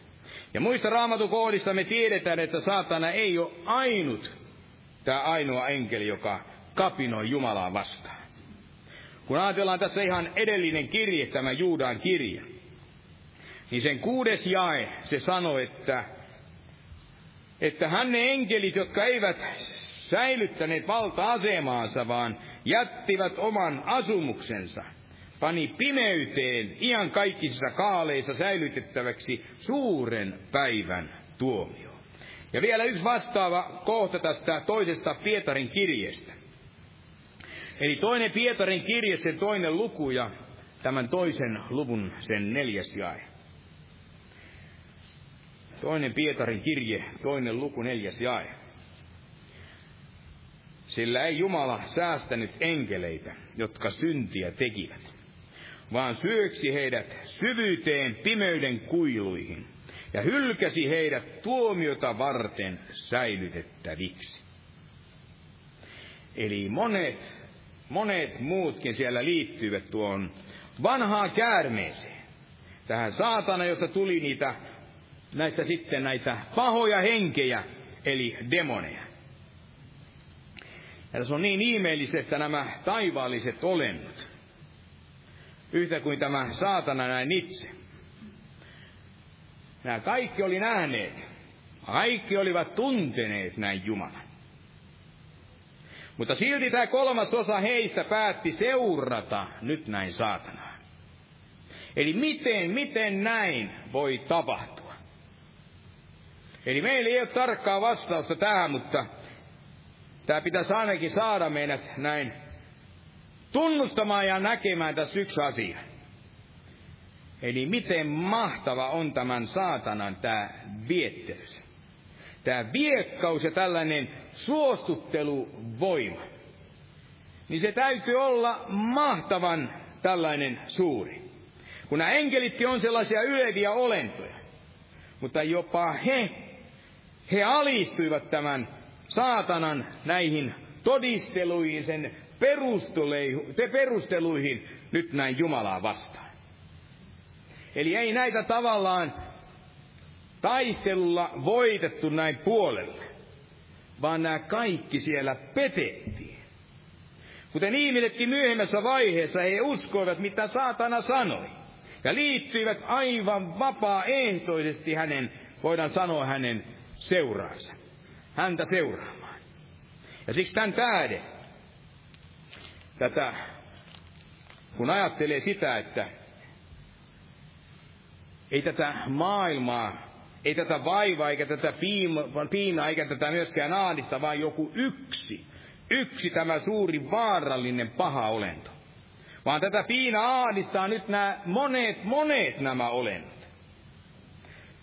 Ja muista raamatukohdista me tiedetään, että saatana ei ole ainut, tämä ainoa enkeli, joka kapinoi Jumalaa vastaan. Kun ajatellaan tässä ihan edellinen kirje, tämä Juudan kirje, niin sen kuudes jae, se sanoo, että että hän ne enkelit, jotka eivät säilyttäneet valta-asemaansa, vaan jättivät oman asumuksensa, pani pimeyteen iän kaikissa kaaleissa säilytettäväksi suuren päivän tuomio. Ja vielä yksi vastaava kohta tästä toisesta Pietarin kirjeestä. Eli toinen Pietarin kirje, sen toinen luku ja tämän toisen luvun sen neljäs jae. Toinen Pietarin kirje, toinen luku, neljäs jae. Sillä ei Jumala säästänyt enkeleitä, jotka syntiä tekivät, vaan syöksi heidät syvyyteen pimeyden kuiluihin ja hylkäsi heidät tuomiota varten säilytettäviksi. Eli monet, monet muutkin siellä liittyvät tuon vanhaan käärmeeseen. Tähän saatana, jossa tuli niitä näistä sitten näitä pahoja henkejä, eli demoneja. Ja se on niin ihmeelliset, nämä taivaalliset olennot, yhtä kuin tämä saatana näin itse. Nämä kaikki oli nähneet, kaikki olivat tunteneet näin Jumalan. Mutta silti tämä kolmas osa heistä päätti seurata nyt näin saatanaa. Eli miten, miten näin voi tapahtua? Eli meillä ei ole tarkkaa vastausta tähän, mutta tämä pitäisi ainakin saada meidät näin tunnustamaan ja näkemään tässä yksi asia. Eli miten mahtava on tämän saatanan tämä viettelys. Tämä viekkaus ja tällainen suostutteluvoima. Niin se täytyy olla mahtavan tällainen suuri. Kun nämä enkelitkin on sellaisia yleviä olentoja. Mutta jopa he he alistuivat tämän saatanan näihin todisteluihin, sen perusteluihin nyt näin Jumalaa vastaan. Eli ei näitä tavallaan taistelulla voitettu näin puolelle, vaan nämä kaikki siellä petettiin. Kuten ihmisetkin myöhemmässä vaiheessa he uskoivat, mitä saatana sanoi. Ja liittyivät aivan vapaaehtoisesti hänen, voidaan sanoa hänen seuraansa. Häntä seuraamaan. Ja siksi tämän tähden, tätä, kun ajattelee sitä, että ei tätä maailmaa, ei tätä vaivaa, eikä tätä piinaa, eikä tätä myöskään aadista, vaan joku yksi, yksi tämä suuri vaarallinen paha olento. Vaan tätä piina aadistaa nyt nämä monet, monet nämä olennot.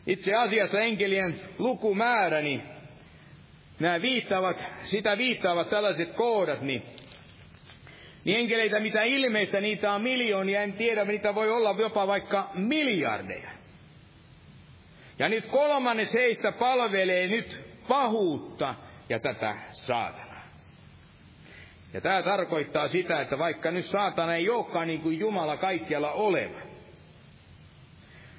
Itse asiassa enkelien lukumäärä, niin nämä viittaavat, sitä viittaavat tällaiset kohdat, niin, niin enkeleitä, mitä ilmeistä, niitä on miljoonia, en tiedä, niitä voi olla jopa vaikka miljardeja. Ja nyt kolmannes heistä palvelee nyt pahuutta ja tätä saatanaa. Ja tämä tarkoittaa sitä, että vaikka nyt saatana ei olekaan niin kuin Jumala kaikkialla oleva,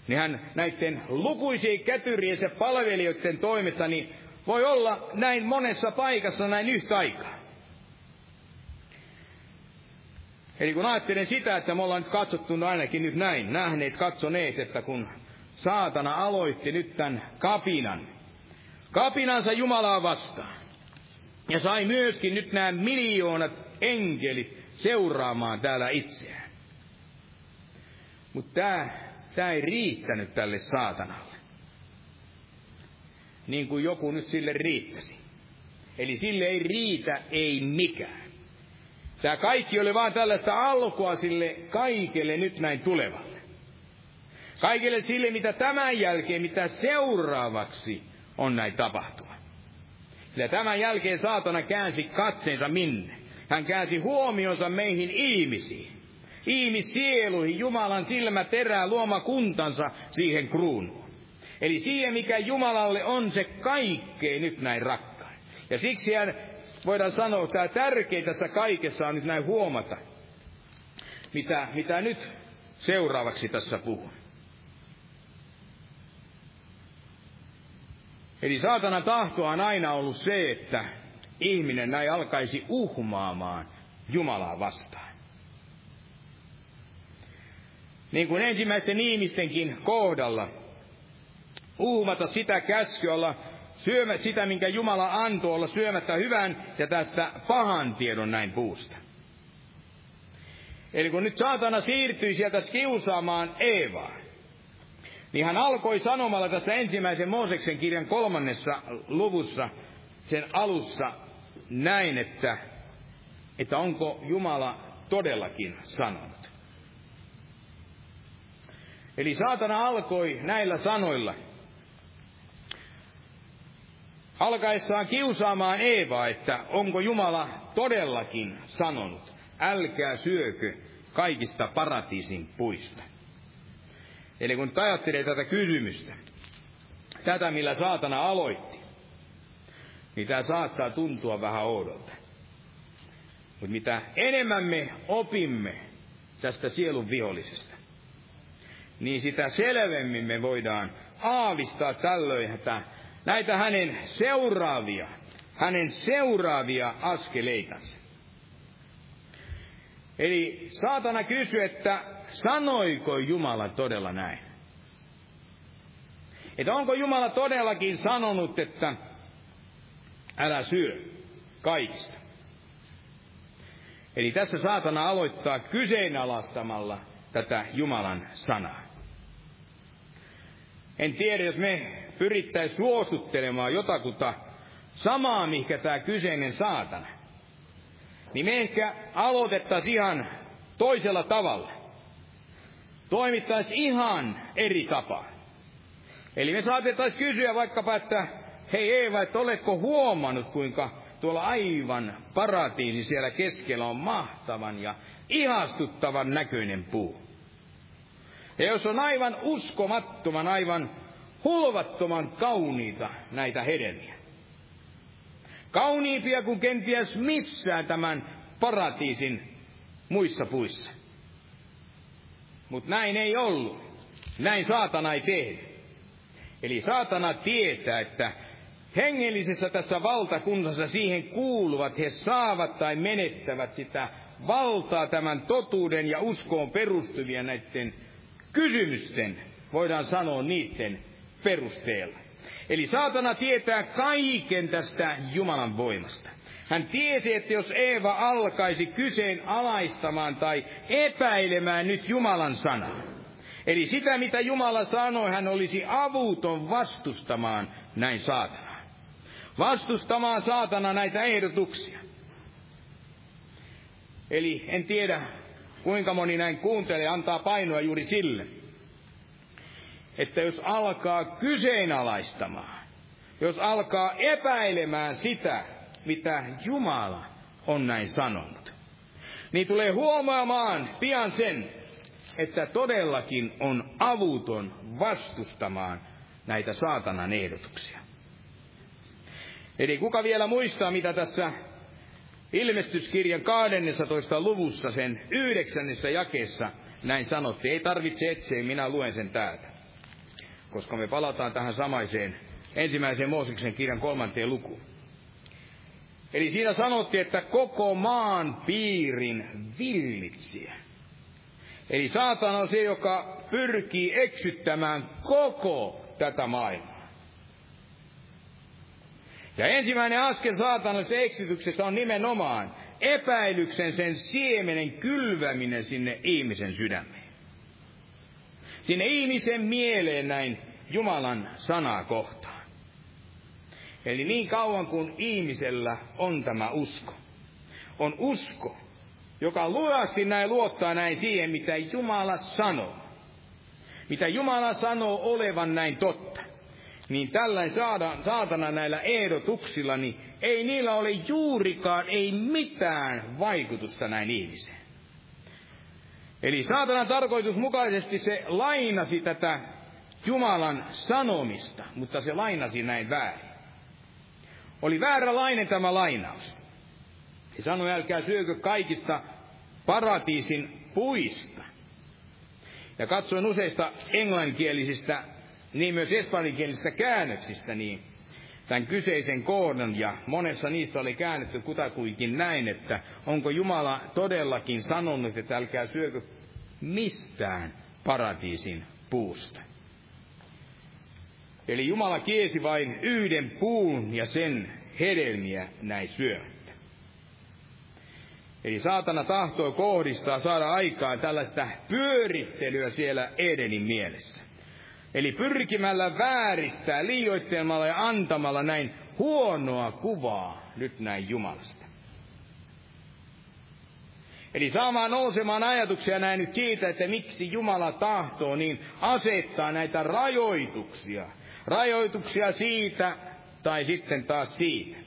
niin hän näiden lukuisien kätyriensä palvelijoiden toimesta niin voi olla näin monessa paikassa näin yhtä aikaa. Eli kun ajattelen sitä, että me ollaan nyt katsottu ainakin nyt näin, nähneet, katsoneet, että kun saatana aloitti nyt tämän kapinan, kapinansa Jumalaa vastaan, ja sai myöskin nyt nämä miljoonat enkelit seuraamaan täällä itseään. Mutta tämä, tämä ei riittänyt tälle saatanalle. Niin kuin joku nyt sille riittäsi. Eli sille ei riitä ei mikään. Tämä kaikki oli vain tällaista alkua sille kaikelle nyt näin tulevalle. Kaikille sille, mitä tämän jälkeen, mitä seuraavaksi on näin tapahtuva. Sillä tämän jälkeen saatana käänsi katseensa minne? Hän käänsi huomionsa meihin ihmisiin. Ihmissieluihin Jumalan silmä terää luoma kuntansa siihen kruunuun. Eli siihen, mikä Jumalalle on se kaikkein nyt näin rakkain. Ja siksi hän, voidaan sanoa, että tämä tärkein tässä kaikessa on nyt näin huomata, mitä, mitä nyt seuraavaksi tässä puhun. Eli saatanan tahtoa on aina ollut se, että ihminen näin alkaisi uhmaamaan Jumalaa vastaan. Niin kuin ensimmäisten ihmistenkin kohdalla, uhmata sitä käskyä olla syömä sitä, minkä Jumala antoi olla syömättä hyvän ja tästä pahan tiedon näin puusta. Eli kun nyt saatana siirtyi sieltä kiusaamaan Eevaa, niin hän alkoi sanomalla tässä ensimmäisen Mooseksen kirjan kolmannessa luvussa, sen alussa, näin, että, että onko Jumala todellakin sanonut. Eli saatana alkoi näillä sanoilla, alkaessaan kiusaamaan Eevaa, että onko Jumala todellakin sanonut, älkää syökö kaikista paratiisin puista. Eli kun ajattelee tätä kysymystä, tätä millä saatana aloitti, niin tämä saattaa tuntua vähän oudolta. Mutta mitä enemmän me opimme tästä sielun vihollisesta, niin sitä selvemmin me voidaan aavistaa tällöin, että näitä hänen seuraavia, hänen seuraavia askeleitansa. Eli saatana kysyy, että sanoiko Jumala todella näin? Että onko Jumala todellakin sanonut, että älä syö kaikista? Eli tässä saatana aloittaa kyseenalaistamalla tätä Jumalan sanaa. En tiedä, jos me pyrittäisiin suostuttelemaan jotakuta samaa, mikä tämä kyseinen saatana, niin me ehkä aloitettaisiin ihan toisella tavalla toimittaisi ihan eri tapaa. Eli me saatettaisiin kysyä vaikkapa, että hei Eeva, että oletko huomannut, kuinka tuolla aivan paratiisi siellä keskellä on mahtavan ja ihastuttavan näköinen puu. Ja jos on aivan uskomattoman, aivan hulvattoman kauniita näitä hedelmiä. Kauniimpia kuin kenties missään tämän paratiisin muissa puissa. Mutta näin ei ollut. Näin saatana ei tehnyt. Eli saatana tietää, että hengellisessä tässä valtakunnassa siihen kuuluvat, he saavat tai menettävät sitä valtaa tämän totuuden ja uskoon perustuvia näiden kysymysten, voidaan sanoa niiden perusteella. Eli saatana tietää kaiken tästä Jumalan voimasta. Hän tiesi, että jos Eeva alkaisi kyseenalaistamaan tai epäilemään nyt Jumalan sanaa, eli sitä mitä Jumala sanoi, hän olisi avuton vastustamaan näin saatanaa. Vastustamaan saatana näitä ehdotuksia. Eli en tiedä, kuinka moni näin kuuntelee antaa painoa juuri sille, että jos alkaa kyseenalaistamaan, jos alkaa epäilemään sitä, mitä Jumala on näin sanonut. Niin tulee huomaamaan pian sen, että todellakin on avuton vastustamaan näitä saatanan ehdotuksia. Eli kuka vielä muistaa, mitä tässä ilmestyskirjan 12. luvussa sen yhdeksännessä jakeessa näin sanottiin. Ei tarvitse etsiä, minä luen sen täältä. Koska me palataan tähän samaiseen ensimmäiseen Mooseksen kirjan kolmanteen lukuun. Eli siinä sanottiin, että koko maan piirin villitsiä. Eli saatana on se, joka pyrkii eksyttämään koko tätä maailmaa. Ja ensimmäinen askel saatanallisessa eksytyksessä on nimenomaan epäilyksen sen siemenen kylväminen sinne ihmisen sydämeen. Sinne ihmisen mieleen näin Jumalan sanaa kohtaan. Eli niin kauan kuin ihmisellä on tämä usko, on usko, joka luasti näin luottaa näin siihen, mitä Jumala sanoo. Mitä Jumala sanoo olevan näin totta. Niin tällainen saatana näillä ehdotuksilla, niin ei niillä ole juurikaan, ei mitään vaikutusta näin ihmiseen. Eli saatanan tarkoitusmukaisesti se lainasi tätä Jumalan sanomista, mutta se lainasi näin väärin. Oli vääränlainen tämä lainaus. Ja sanoi, älkää syökö kaikista paratiisin puista. Ja katsoin useista englanninkielisistä, niin myös espanjankielisistä käännöksistä, niin tämän kyseisen kohdan, ja monessa niissä oli käännetty kutakuinkin näin, että onko Jumala todellakin sanonut, että älkää syökö mistään paratiisin puusta. Eli Jumala kiesi vain yhden puun ja sen hedelmiä näin syömättä. Eli saatana tahtoi kohdistaa saada aikaan tällaista pyörittelyä siellä Edenin mielessä. Eli pyrkimällä vääristää, liioittelemalla ja antamalla näin huonoa kuvaa nyt näin Jumalasta. Eli saamaan nousemaan ajatuksia näin nyt siitä, että miksi Jumala tahtoo niin asettaa näitä rajoituksia. Rajoituksia siitä tai sitten taas siitä,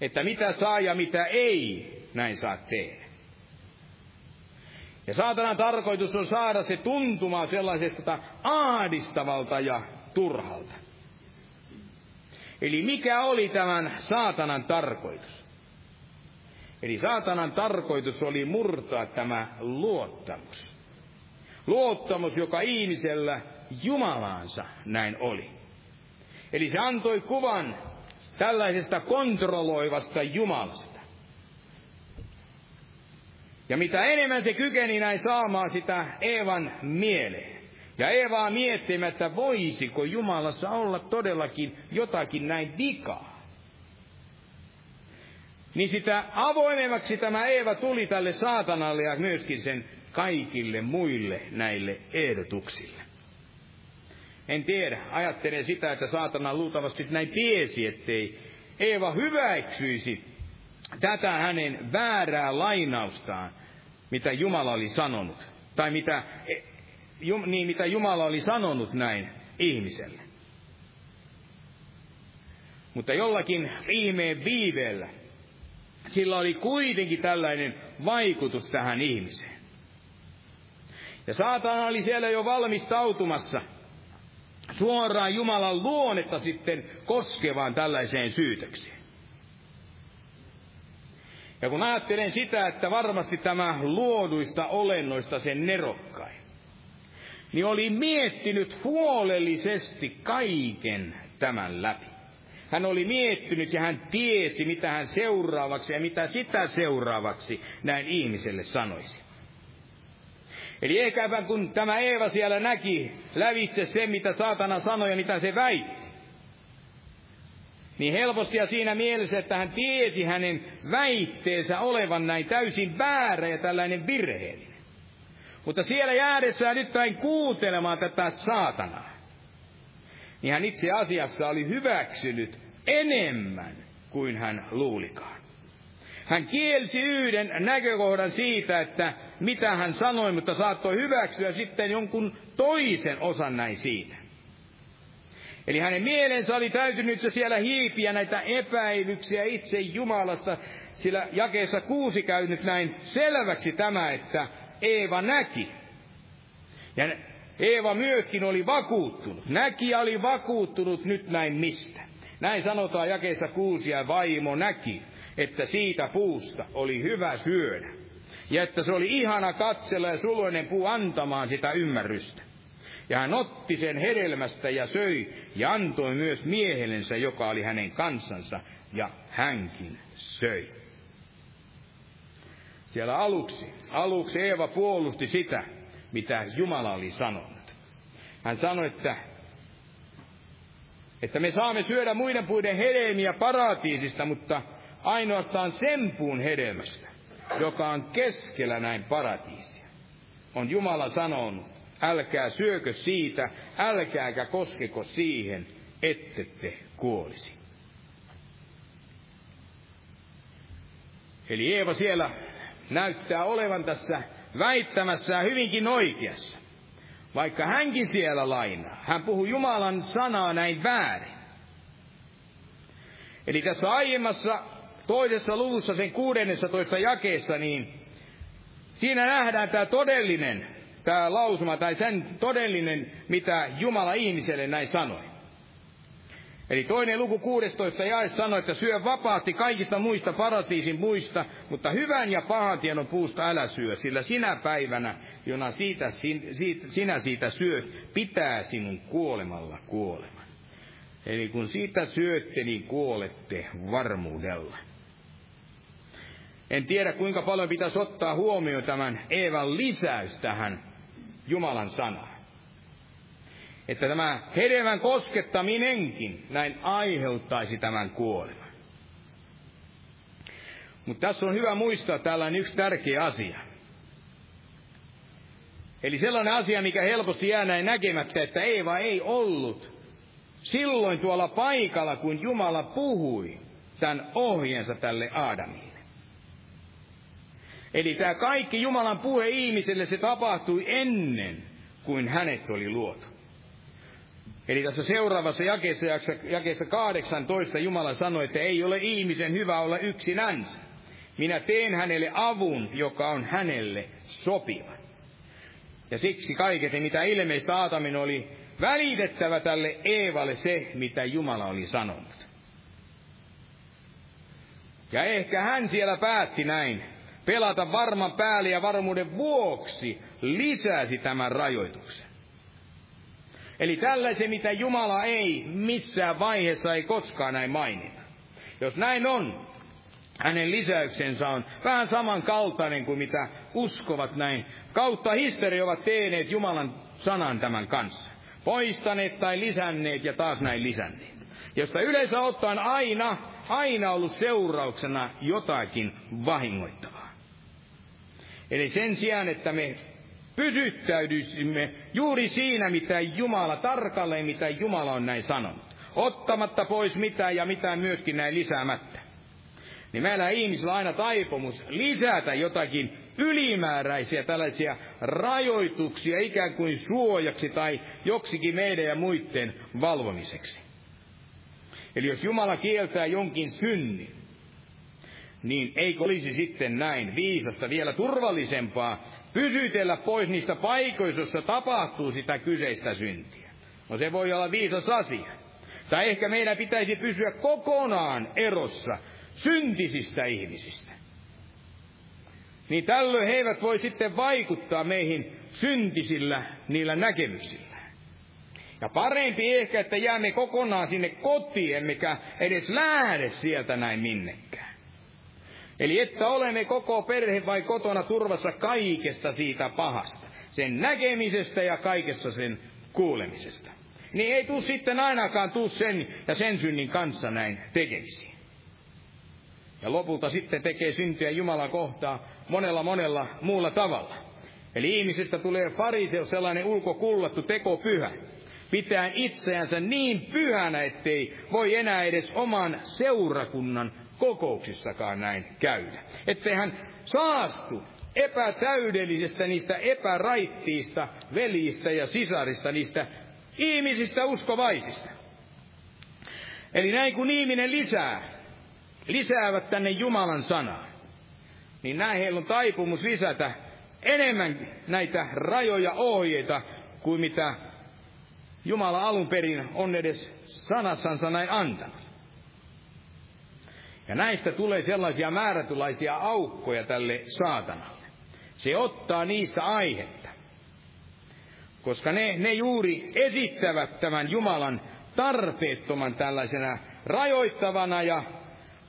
että mitä saa ja mitä ei näin saa tehdä. Ja saatanan tarkoitus on saada se tuntumaan sellaisesta ahdistavalta ja turhalta. Eli mikä oli tämän saatanan tarkoitus? Eli saatanan tarkoitus oli murtaa tämä luottamus. Luottamus, joka ihmisellä Jumalaansa näin oli. Eli se antoi kuvan tällaisesta kontrolloivasta Jumalasta. Ja mitä enemmän se kykeni näin saamaan sitä Eevan mieleen, ja Eevaa miettimättä, voisiko Jumalassa olla todellakin jotakin näin vikaa. Niin sitä avoimemmaksi tämä Eeva tuli tälle saatanalle ja myöskin sen kaikille muille näille ehdotuksille. En tiedä, ajattelen sitä, että saatana luultavasti näin tiesi, ettei Eeva hyväksyisi tätä hänen väärää lainaustaan, mitä Jumala oli sanonut. Tai mitä, e, niin mitä Jumala oli sanonut näin ihmiselle. Mutta jollakin ihmeen viiveellä sillä oli kuitenkin tällainen vaikutus tähän ihmiseen. Ja saatana oli siellä jo valmistautumassa suoraan Jumalan luonnetta sitten koskevaan tällaiseen syytökseen. Ja kun ajattelen sitä, että varmasti tämä luoduista olennoista sen nerokkain, niin oli miettinyt huolellisesti kaiken tämän läpi. Hän oli miettinyt ja hän tiesi, mitä hän seuraavaksi ja mitä sitä seuraavaksi näin ihmiselle sanoisi. Eli ehkäpä kun tämä Eeva siellä näki lävitse se, mitä saatana sanoi ja mitä se väitti, niin helposti ja siinä mielessä, että hän tiesi hänen väitteensä olevan näin täysin väärä ja tällainen virheellinen. Mutta siellä jäädessään nyt päin kuuntelemaan tätä saatanaa, niin hän itse asiassa oli hyväksynyt enemmän kuin hän luulikaan. Hän kielsi yhden näkökohdan siitä, että mitä hän sanoi, mutta saattoi hyväksyä sitten jonkun toisen osan näin siitä. Eli hänen mielensä oli täytynyt siellä hiipiä näitä epäilyksiä itse Jumalasta, sillä jakeessa kuusi käynyt näin selväksi tämä, että Eeva näki. Ja Eeva myöskin oli vakuuttunut. Näki oli vakuuttunut nyt näin mistä. Näin sanotaan jakeessa kuusi ja vaimo näki, että siitä puusta oli hyvä syödä. Ja että se oli ihana katsella ja suloinen puu antamaan sitä ymmärrystä. Ja hän otti sen hedelmästä ja söi ja antoi myös miehellensä, joka oli hänen kansansa, ja hänkin söi. Siellä aluksi, aluksi Eeva puolusti sitä, mitä Jumala oli sanonut. Hän sanoi, että, että me saamme syödä muiden puiden hedelmiä paratiisista, mutta ainoastaan sen puun hedelmästä, joka on keskellä näin paratiisia. On Jumala sanonut, älkää syökö siitä, älkääkä koskeko siihen, ette te kuolisi. Eli Eeva siellä näyttää olevan tässä väittämässä hyvinkin oikeassa. Vaikka hänkin siellä lainaa. Hän puhuu Jumalan sanaa näin väärin. Eli tässä aiemmassa toisessa luvussa sen 16 jakeessa, niin siinä nähdään tämä todellinen, tämä lausuma tai sen todellinen, mitä Jumala ihmiselle näin sanoi. Eli toinen luku 16 jae sanoi, että syö vapaasti kaikista muista paratiisin muista, mutta hyvän ja pahan tiedon puusta älä syö, sillä sinä päivänä, jona siitä, sinä siitä syöt, pitää sinun kuolemalla kuoleman. Eli kun siitä syötte, niin kuolette varmuudella. En tiedä, kuinka paljon pitäisi ottaa huomioon tämän Eevan lisäys tähän Jumalan sanaan että tämä hedelmän koskettaminenkin näin aiheuttaisi tämän kuoleman. Mutta tässä on hyvä muistaa tällainen yksi tärkeä asia. Eli sellainen asia, mikä helposti jää näin näkemättä, että Eeva ei ollut silloin tuolla paikalla, kun Jumala puhui tämän ohjeensa tälle Aadamille. Eli tämä kaikki Jumalan puhe ihmiselle, se tapahtui ennen kuin hänet oli luotu. Eli tässä seuraavassa jakeessa, jakeessa 18 Jumala sanoi, että ei ole ihmisen hyvä olla yksinänsä. Minä teen hänelle avun, joka on hänelle sopiva. Ja siksi kaiketi, mitä ilmeistä Aatamin oli välitettävä tälle Eevalle se, mitä Jumala oli sanonut. Ja ehkä hän siellä päätti näin, pelata varman päälle ja varmuuden vuoksi lisäsi tämän rajoituksen. Eli tällaisen, mitä Jumala ei missään vaiheessa ei koskaan näin mainita. Jos näin on, hänen lisäyksensä on vähän samankaltainen kuin mitä uskovat näin. Kautta historia ovat tehneet Jumalan sanan tämän kanssa. Poistaneet tai lisänneet ja taas näin lisänneet. Josta yleensä ottaen aina, aina ollut seurauksena jotakin vahingoittavaa. Eli sen sijaan, että me pysyttäydyisimme juuri siinä, mitä Jumala, tarkalleen mitä Jumala on näin sanonut. Ottamatta pois mitään ja mitään myöskin näin lisäämättä. Niin meillä ihmisillä on aina taipumus lisätä jotakin ylimääräisiä tällaisia rajoituksia ikään kuin suojaksi tai joksikin meidän ja muiden valvomiseksi. Eli jos Jumala kieltää jonkin synnin, niin eikö olisi sitten näin viisasta vielä turvallisempaa pysytellä pois niistä paikoista, joissa tapahtuu sitä kyseistä syntiä. No se voi olla viisas asia. Tai ehkä meidän pitäisi pysyä kokonaan erossa syntisistä ihmisistä. Niin tällöin he eivät voi sitten vaikuttaa meihin syntisillä niillä näkemyksillä. Ja parempi ehkä, että jäämme kokonaan sinne kotiin, emmekä edes lähde sieltä näin minnekään. Eli että olemme koko perhe vai kotona turvassa kaikesta siitä pahasta. Sen näkemisestä ja kaikessa sen kuulemisesta. Niin ei tuu sitten ainakaan tuu sen ja sen synnin kanssa näin tekemisiin. Ja lopulta sitten tekee syntyä Jumalan kohtaa monella monella muulla tavalla. Eli ihmisestä tulee fariseus sellainen ulkokullattu tekopyhä, pitää itseänsä niin pyhänä, ettei voi enää edes oman seurakunnan kokouksissakaan näin käydä. Ettei hän saastu epätäydellisestä niistä epäraittiista veljistä ja sisarista, niistä ihmisistä uskovaisista. Eli näin kun ihminen lisää, lisäävät tänne Jumalan sanaa, niin näin heillä on taipumus lisätä enemmän näitä rajoja ohjeita kuin mitä Jumala alun perin on edes sanassansa näin antanut. Ja näistä tulee sellaisia määrätylaisia aukkoja tälle saatanalle. Se ottaa niistä aihetta. Koska ne, ne juuri esittävät tämän Jumalan tarpeettoman tällaisena rajoittavana ja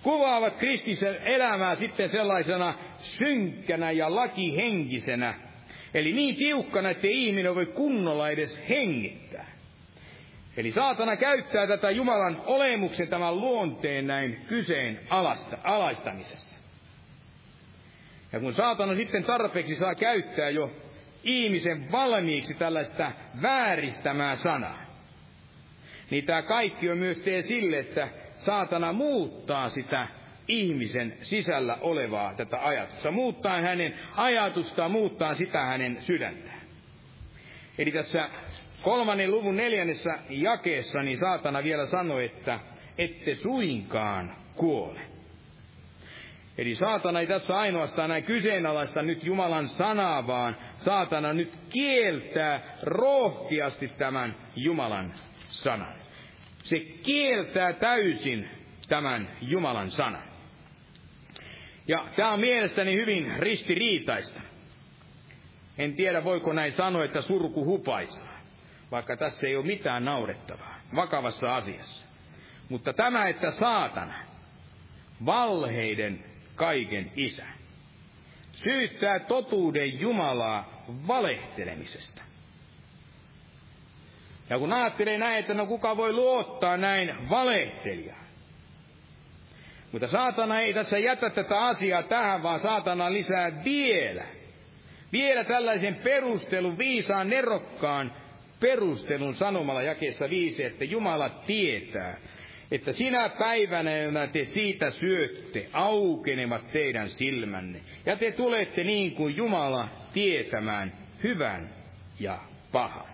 kuvaavat kristisen elämää sitten sellaisena synkkänä ja lakihenkisenä. Eli niin tiukkana, että ihminen voi kunnolla edes hengittää. Eli saatana käyttää tätä Jumalan olemuksen tämän luonteen näin kyseen alasta, alaistamisessa. Ja kun saatana sitten tarpeeksi saa käyttää jo ihmisen valmiiksi tällaista vääristämää sanaa, niin tämä kaikki on myös tee sille, että saatana muuttaa sitä ihmisen sisällä olevaa tätä ajatusta. Muuttaa hänen ajatustaan, muuttaa sitä hänen sydäntään. Eli tässä kolmannen luvun neljännessä jakeessa niin saatana vielä sanoi, että ette suinkaan kuole. Eli saatana ei tässä ainoastaan näin kyseenalaista nyt Jumalan sanaa, vaan saatana nyt kieltää rohkeasti tämän Jumalan sanan. Se kieltää täysin tämän Jumalan sanan. Ja tämä on mielestäni hyvin ristiriitaista. En tiedä, voiko näin sanoa, että surku hupaisaa, vaikka tässä ei ole mitään naurettavaa vakavassa asiassa. Mutta tämä, että saatana, valheiden kaiken isä, syyttää totuuden Jumalaa valehtelemisesta. Ja kun ajattelee näin, että no kuka voi luottaa näin valehtelijaan. Mutta saatana ei tässä jätä tätä asiaa tähän, vaan saatana lisää vielä. Vielä tällaisen perustelun, viisaan nerokkaan perustelun sanomalla jakeessa viisi, että Jumala tietää, että sinä päivänä, jona te siitä syötte, aukenevat teidän silmänne, ja te tulette niin kuin Jumala tietämään hyvän ja pahan.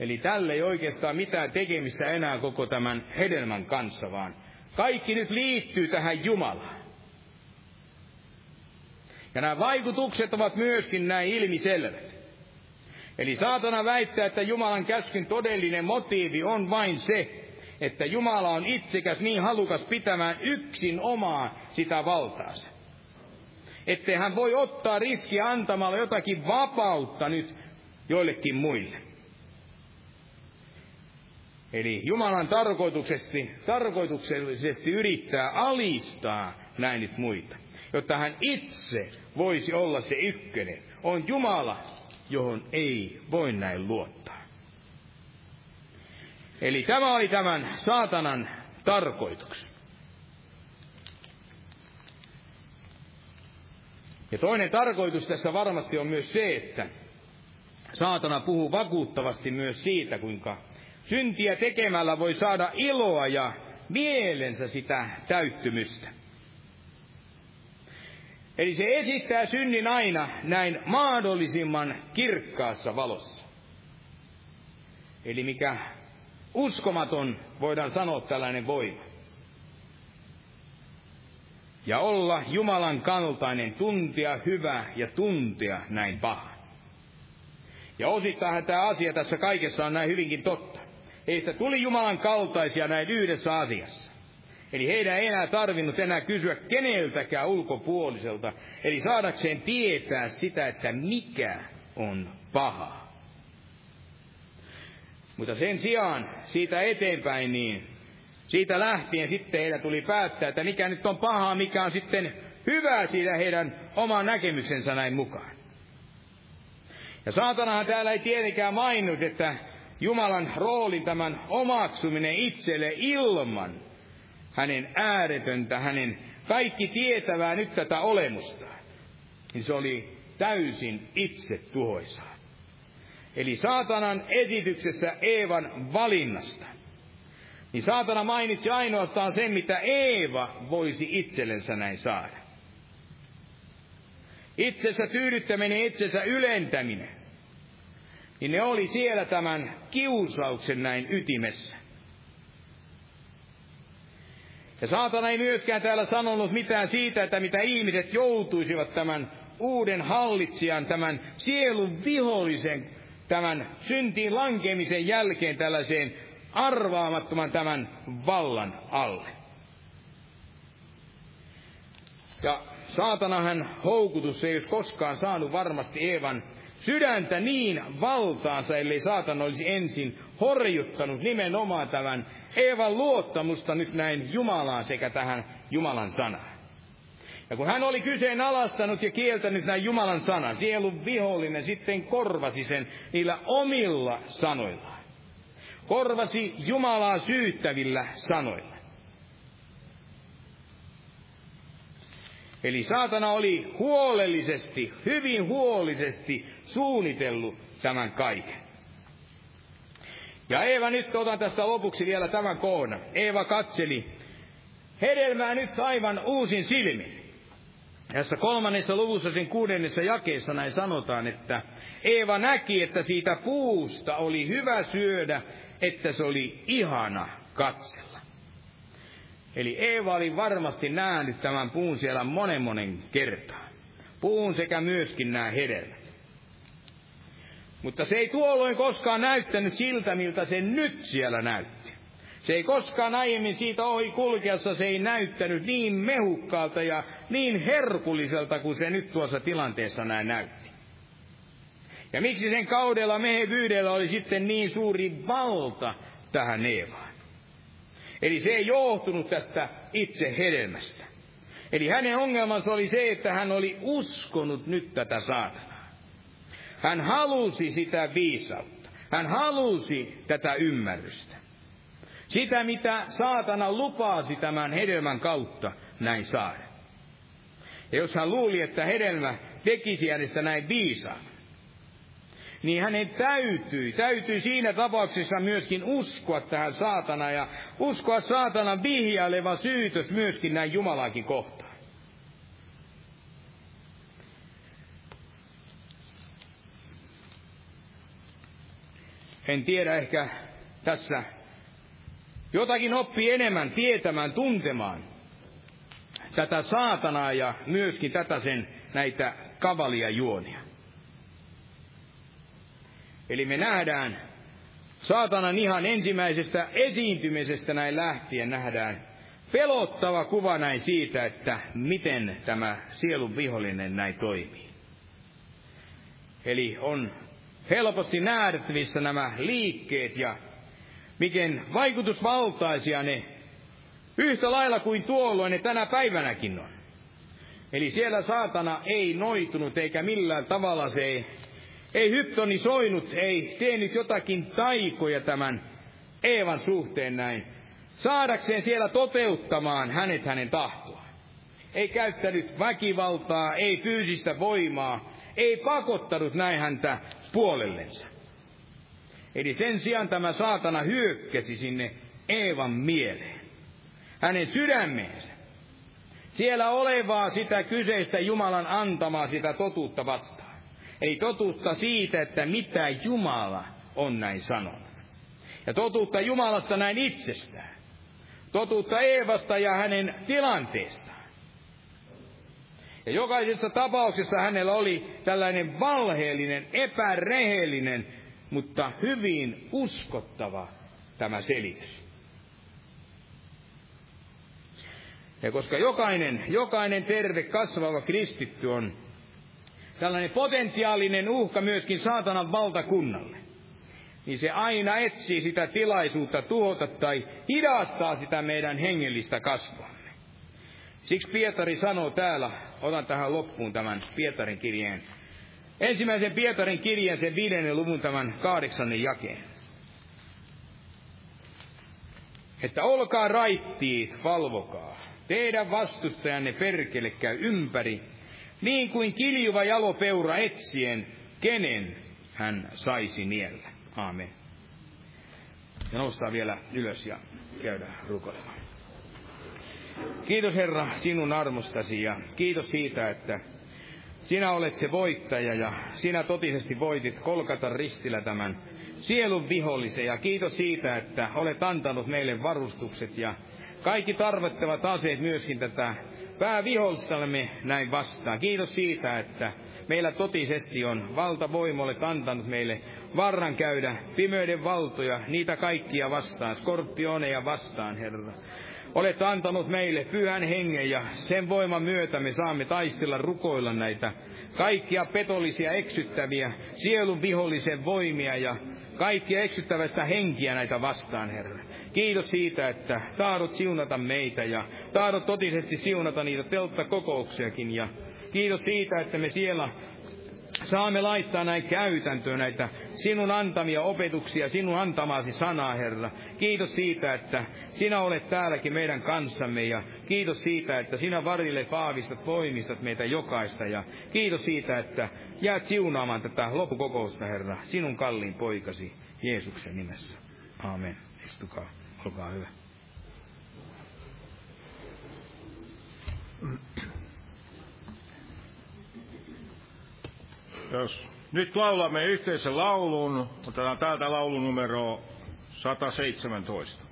Eli tälle ei oikeastaan mitään tekemistä enää koko tämän hedelmän kanssa, vaan kaikki nyt liittyy tähän Jumalaan. Ja nämä vaikutukset ovat myöskin näin ilmiselvät. Eli saatana väittää, että Jumalan käskyn todellinen motiivi on vain se, että Jumala on itsekäs niin halukas pitämään yksin omaa sitä valtaansa. Ettei hän voi ottaa riskiä antamalla jotakin vapautta nyt joillekin muille. Eli Jumalan tarkoituksesti, tarkoituksellisesti yrittää alistaa näin nyt muita, jotta hän itse voisi olla se ykkönen. On Jumala, johon ei voi näin luottaa. Eli tämä oli tämän saatanan tarkoitus. Ja toinen tarkoitus tässä varmasti on myös se, että saatana puhuu vakuuttavasti myös siitä, kuinka Syntiä tekemällä voi saada iloa ja mielensä sitä täyttymystä. Eli se esittää synnin aina näin mahdollisimman kirkkaassa valossa. Eli mikä uskomaton, voidaan sanoa tällainen voima. Ja olla Jumalan kaltainen, tuntia hyvä ja tuntia näin paha. Ja osittain tämä asia tässä kaikessa on näin hyvinkin totta. Heistä tuli Jumalan kaltaisia näin yhdessä asiassa. Eli heidän ei enää tarvinnut enää kysyä keneltäkään ulkopuoliselta, eli saadakseen tietää sitä, että mikä on paha. Mutta sen sijaan siitä eteenpäin, niin siitä lähtien sitten heidän tuli päättää, että mikä nyt on pahaa, mikä on sitten hyvää siitä heidän oman näkemyksensä näin mukaan. Ja saatanahan täällä ei tietenkään maininnut, että Jumalan roolin tämän omaksuminen itselle ilman hänen ääretöntä, hänen kaikki tietävää nyt tätä olemusta, niin se oli täysin itse tuhoisaa. Eli saatanan esityksessä Eevan valinnasta, niin saatana mainitsi ainoastaan sen, mitä Eeva voisi itsellensä näin saada. Itsessä tyydyttäminen, itsensä ylentäminen, niin ne oli siellä tämän kiusauksen näin ytimessä. Ja saatana ei myöskään täällä sanonut mitään siitä, että mitä ihmiset joutuisivat tämän uuden hallitsijan, tämän sielun vihollisen, tämän syntiin lankemisen jälkeen tällaiseen arvaamattoman tämän vallan alle. Ja saatanahan houkutus ei olisi koskaan saanut varmasti Eevan sydäntä niin valtaansa, ellei saatana olisi ensin horjuttanut nimenomaan tämän Eevan luottamusta nyt näin Jumalaan sekä tähän Jumalan sanaan. Ja kun hän oli kyseenalaistanut ja kieltänyt näin Jumalan sanan, sielun vihollinen sitten korvasi sen niillä omilla sanoillaan. Korvasi Jumalaa syyttävillä sanoilla. Eli saatana oli huolellisesti, hyvin huolellisesti suunnitellut tämän kaiken. Ja Eeva, nyt otan tästä lopuksi vielä tämän kohdan. Eeva katseli hedelmää nyt aivan uusin silmin. Tässä kolmannessa luvussa sen kuudennessa jakeessa näin sanotaan, että Eeva näki, että siitä puusta oli hyvä syödä, että se oli ihana katsella. Eli Eeva oli varmasti nähnyt tämän puun siellä monen monen kertaa. Puun sekä myöskin nämä hedelmät. Mutta se ei tuolloin koskaan näyttänyt siltä, miltä se nyt siellä näytti. Se ei koskaan aiemmin siitä ohi kulkeessa, se ei näyttänyt niin mehukkaalta ja niin herkulliselta kuin se nyt tuossa tilanteessa näin näytti. Ja miksi sen kaudella mehevyydellä oli sitten niin suuri valta tähän Eevaan? Eli se ei johtunut tästä itse hedelmästä. Eli hänen ongelmansa oli se, että hän oli uskonut nyt tätä saatanaa. Hän halusi sitä viisautta. Hän halusi tätä ymmärrystä. Sitä, mitä saatana lupasi tämän hedelmän kautta näin saada. Ja jos hän luuli, että hedelmä tekisi hänestä näin viisaan, niin hänen täytyi, täytyy siinä tapauksessa myöskin uskoa tähän saatana ja uskoa saatanan vihjaileva syytös myöskin näin Jumalaakin kohtaan. En tiedä, ehkä tässä jotakin oppii enemmän tietämään, tuntemaan tätä saatanaa ja myöskin tätä sen näitä kavalia juonia. Eli me nähdään saatanan ihan ensimmäisestä esiintymisestä näin lähtien nähdään pelottava kuva näin siitä, että miten tämä sielun vihollinen näin toimii. Eli on helposti nähtävissä nämä liikkeet ja miten vaikutusvaltaisia ne yhtä lailla kuin tuolloin ne tänä päivänäkin on. Eli siellä saatana ei noitunut eikä millään tavalla se ei ei hyptonisoinut, ei tehnyt jotakin taikoja tämän Eevan suhteen näin, saadakseen siellä toteuttamaan hänet hänen tahtoa. Ei käyttänyt väkivaltaa, ei fyysistä voimaa, ei pakottanut näin häntä puolellensa. Eli sen sijaan tämä saatana hyökkäsi sinne Eevan mieleen, hänen sydämeensä. Siellä olevaa sitä kyseistä Jumalan antamaa sitä totuutta vastaan. Eli totuutta siitä, että mitä Jumala on näin sanonut. Ja totuutta Jumalasta näin itsestään. Totuutta Eevasta ja hänen tilanteestaan. Ja jokaisessa tapauksessa hänellä oli tällainen valheellinen, epärehellinen, mutta hyvin uskottava tämä selitys. Ja koska jokainen, jokainen terve kasvava kristitty on tällainen potentiaalinen uhka myöskin saatanan valtakunnalle, niin se aina etsii sitä tilaisuutta tuhota tai hidastaa sitä meidän hengellistä kasvuamme. Siksi Pietari sanoo täällä, otan tähän loppuun tämän Pietarin kirjeen, ensimmäisen Pietarin kirjeen, sen viidennen luvun tämän kahdeksannen jakeen. Että olkaa raittiit, valvokaa. Teidän vastustajanne perkele käy ympäri niin kuin kiljuva jalopeura etsien, kenen hän saisi niellä. Aamen. Ja noustaan vielä ylös ja käydään rukoilemaan. Kiitos Herra sinun armostasi ja kiitos siitä, että sinä olet se voittaja ja sinä totisesti voitit kolkata ristillä tämän sielun vihollisen ja kiitos siitä, että olet antanut meille varustukset ja kaikki tarvittavat aseet myöskin tätä päävihollistamme näin vastaan. Kiitos siitä, että meillä totisesti on valtavoimolle kantanut meille varran käydä pimeyden valtoja, niitä kaikkia vastaan, skorpioneja vastaan, Herra. Olet antanut meille pyhän hengen ja sen voiman myötä me saamme taistella rukoilla näitä kaikkia petollisia eksyttäviä sielun vihollisen voimia ja kaikkia eksyttävästä henkiä näitä vastaan, Herra. Kiitos siitä, että tahdot siunata meitä ja tahdot totisesti siunata niitä telttakokouksiakin. Ja kiitos siitä, että me siellä saamme laittaa näin käytäntöön näitä sinun antamia opetuksia, sinun antamasi sanaa, Herra. Kiitos siitä, että sinä olet täälläkin meidän kanssamme ja kiitos siitä, että sinä varille paavistat, voimistat meitä jokaista ja kiitos siitä, että jäät siunaamaan tätä loppukokousta, Herra, sinun kalliin poikasi Jeesuksen nimessä. Amen. Istukaa, olkaa hyvä. Jos nyt laulamme yhteisen laulun, otetaan täältä laulunumero 117.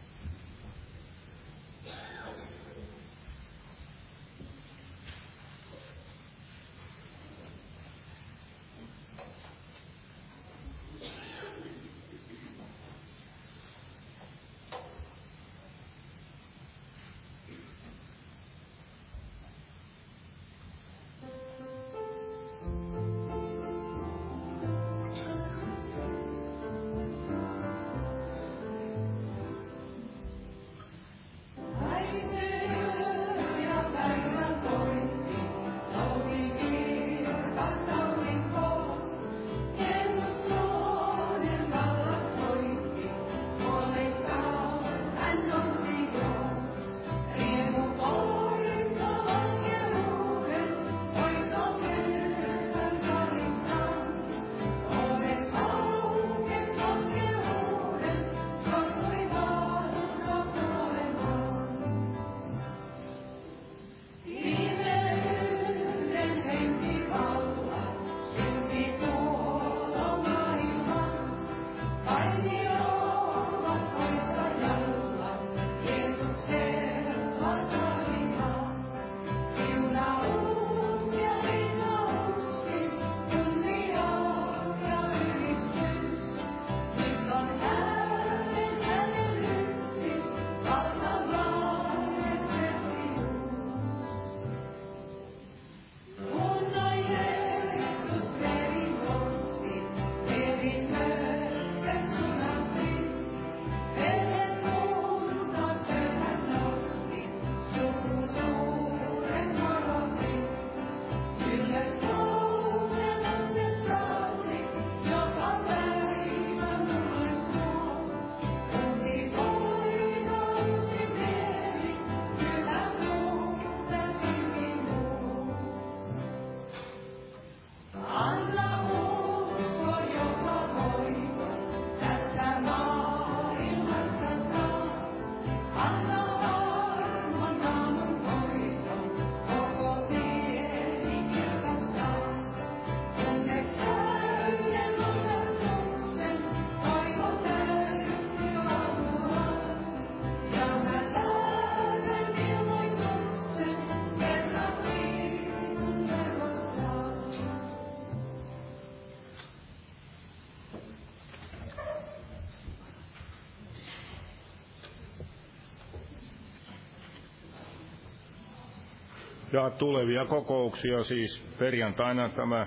Ja tulevia kokouksia siis perjantaina tämä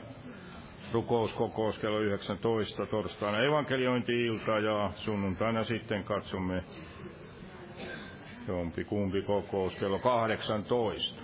rukouskokous kello 19, torstaina evankeliointi-ilta ja sunnuntaina sitten katsomme jompi kumpi kokous kello 18.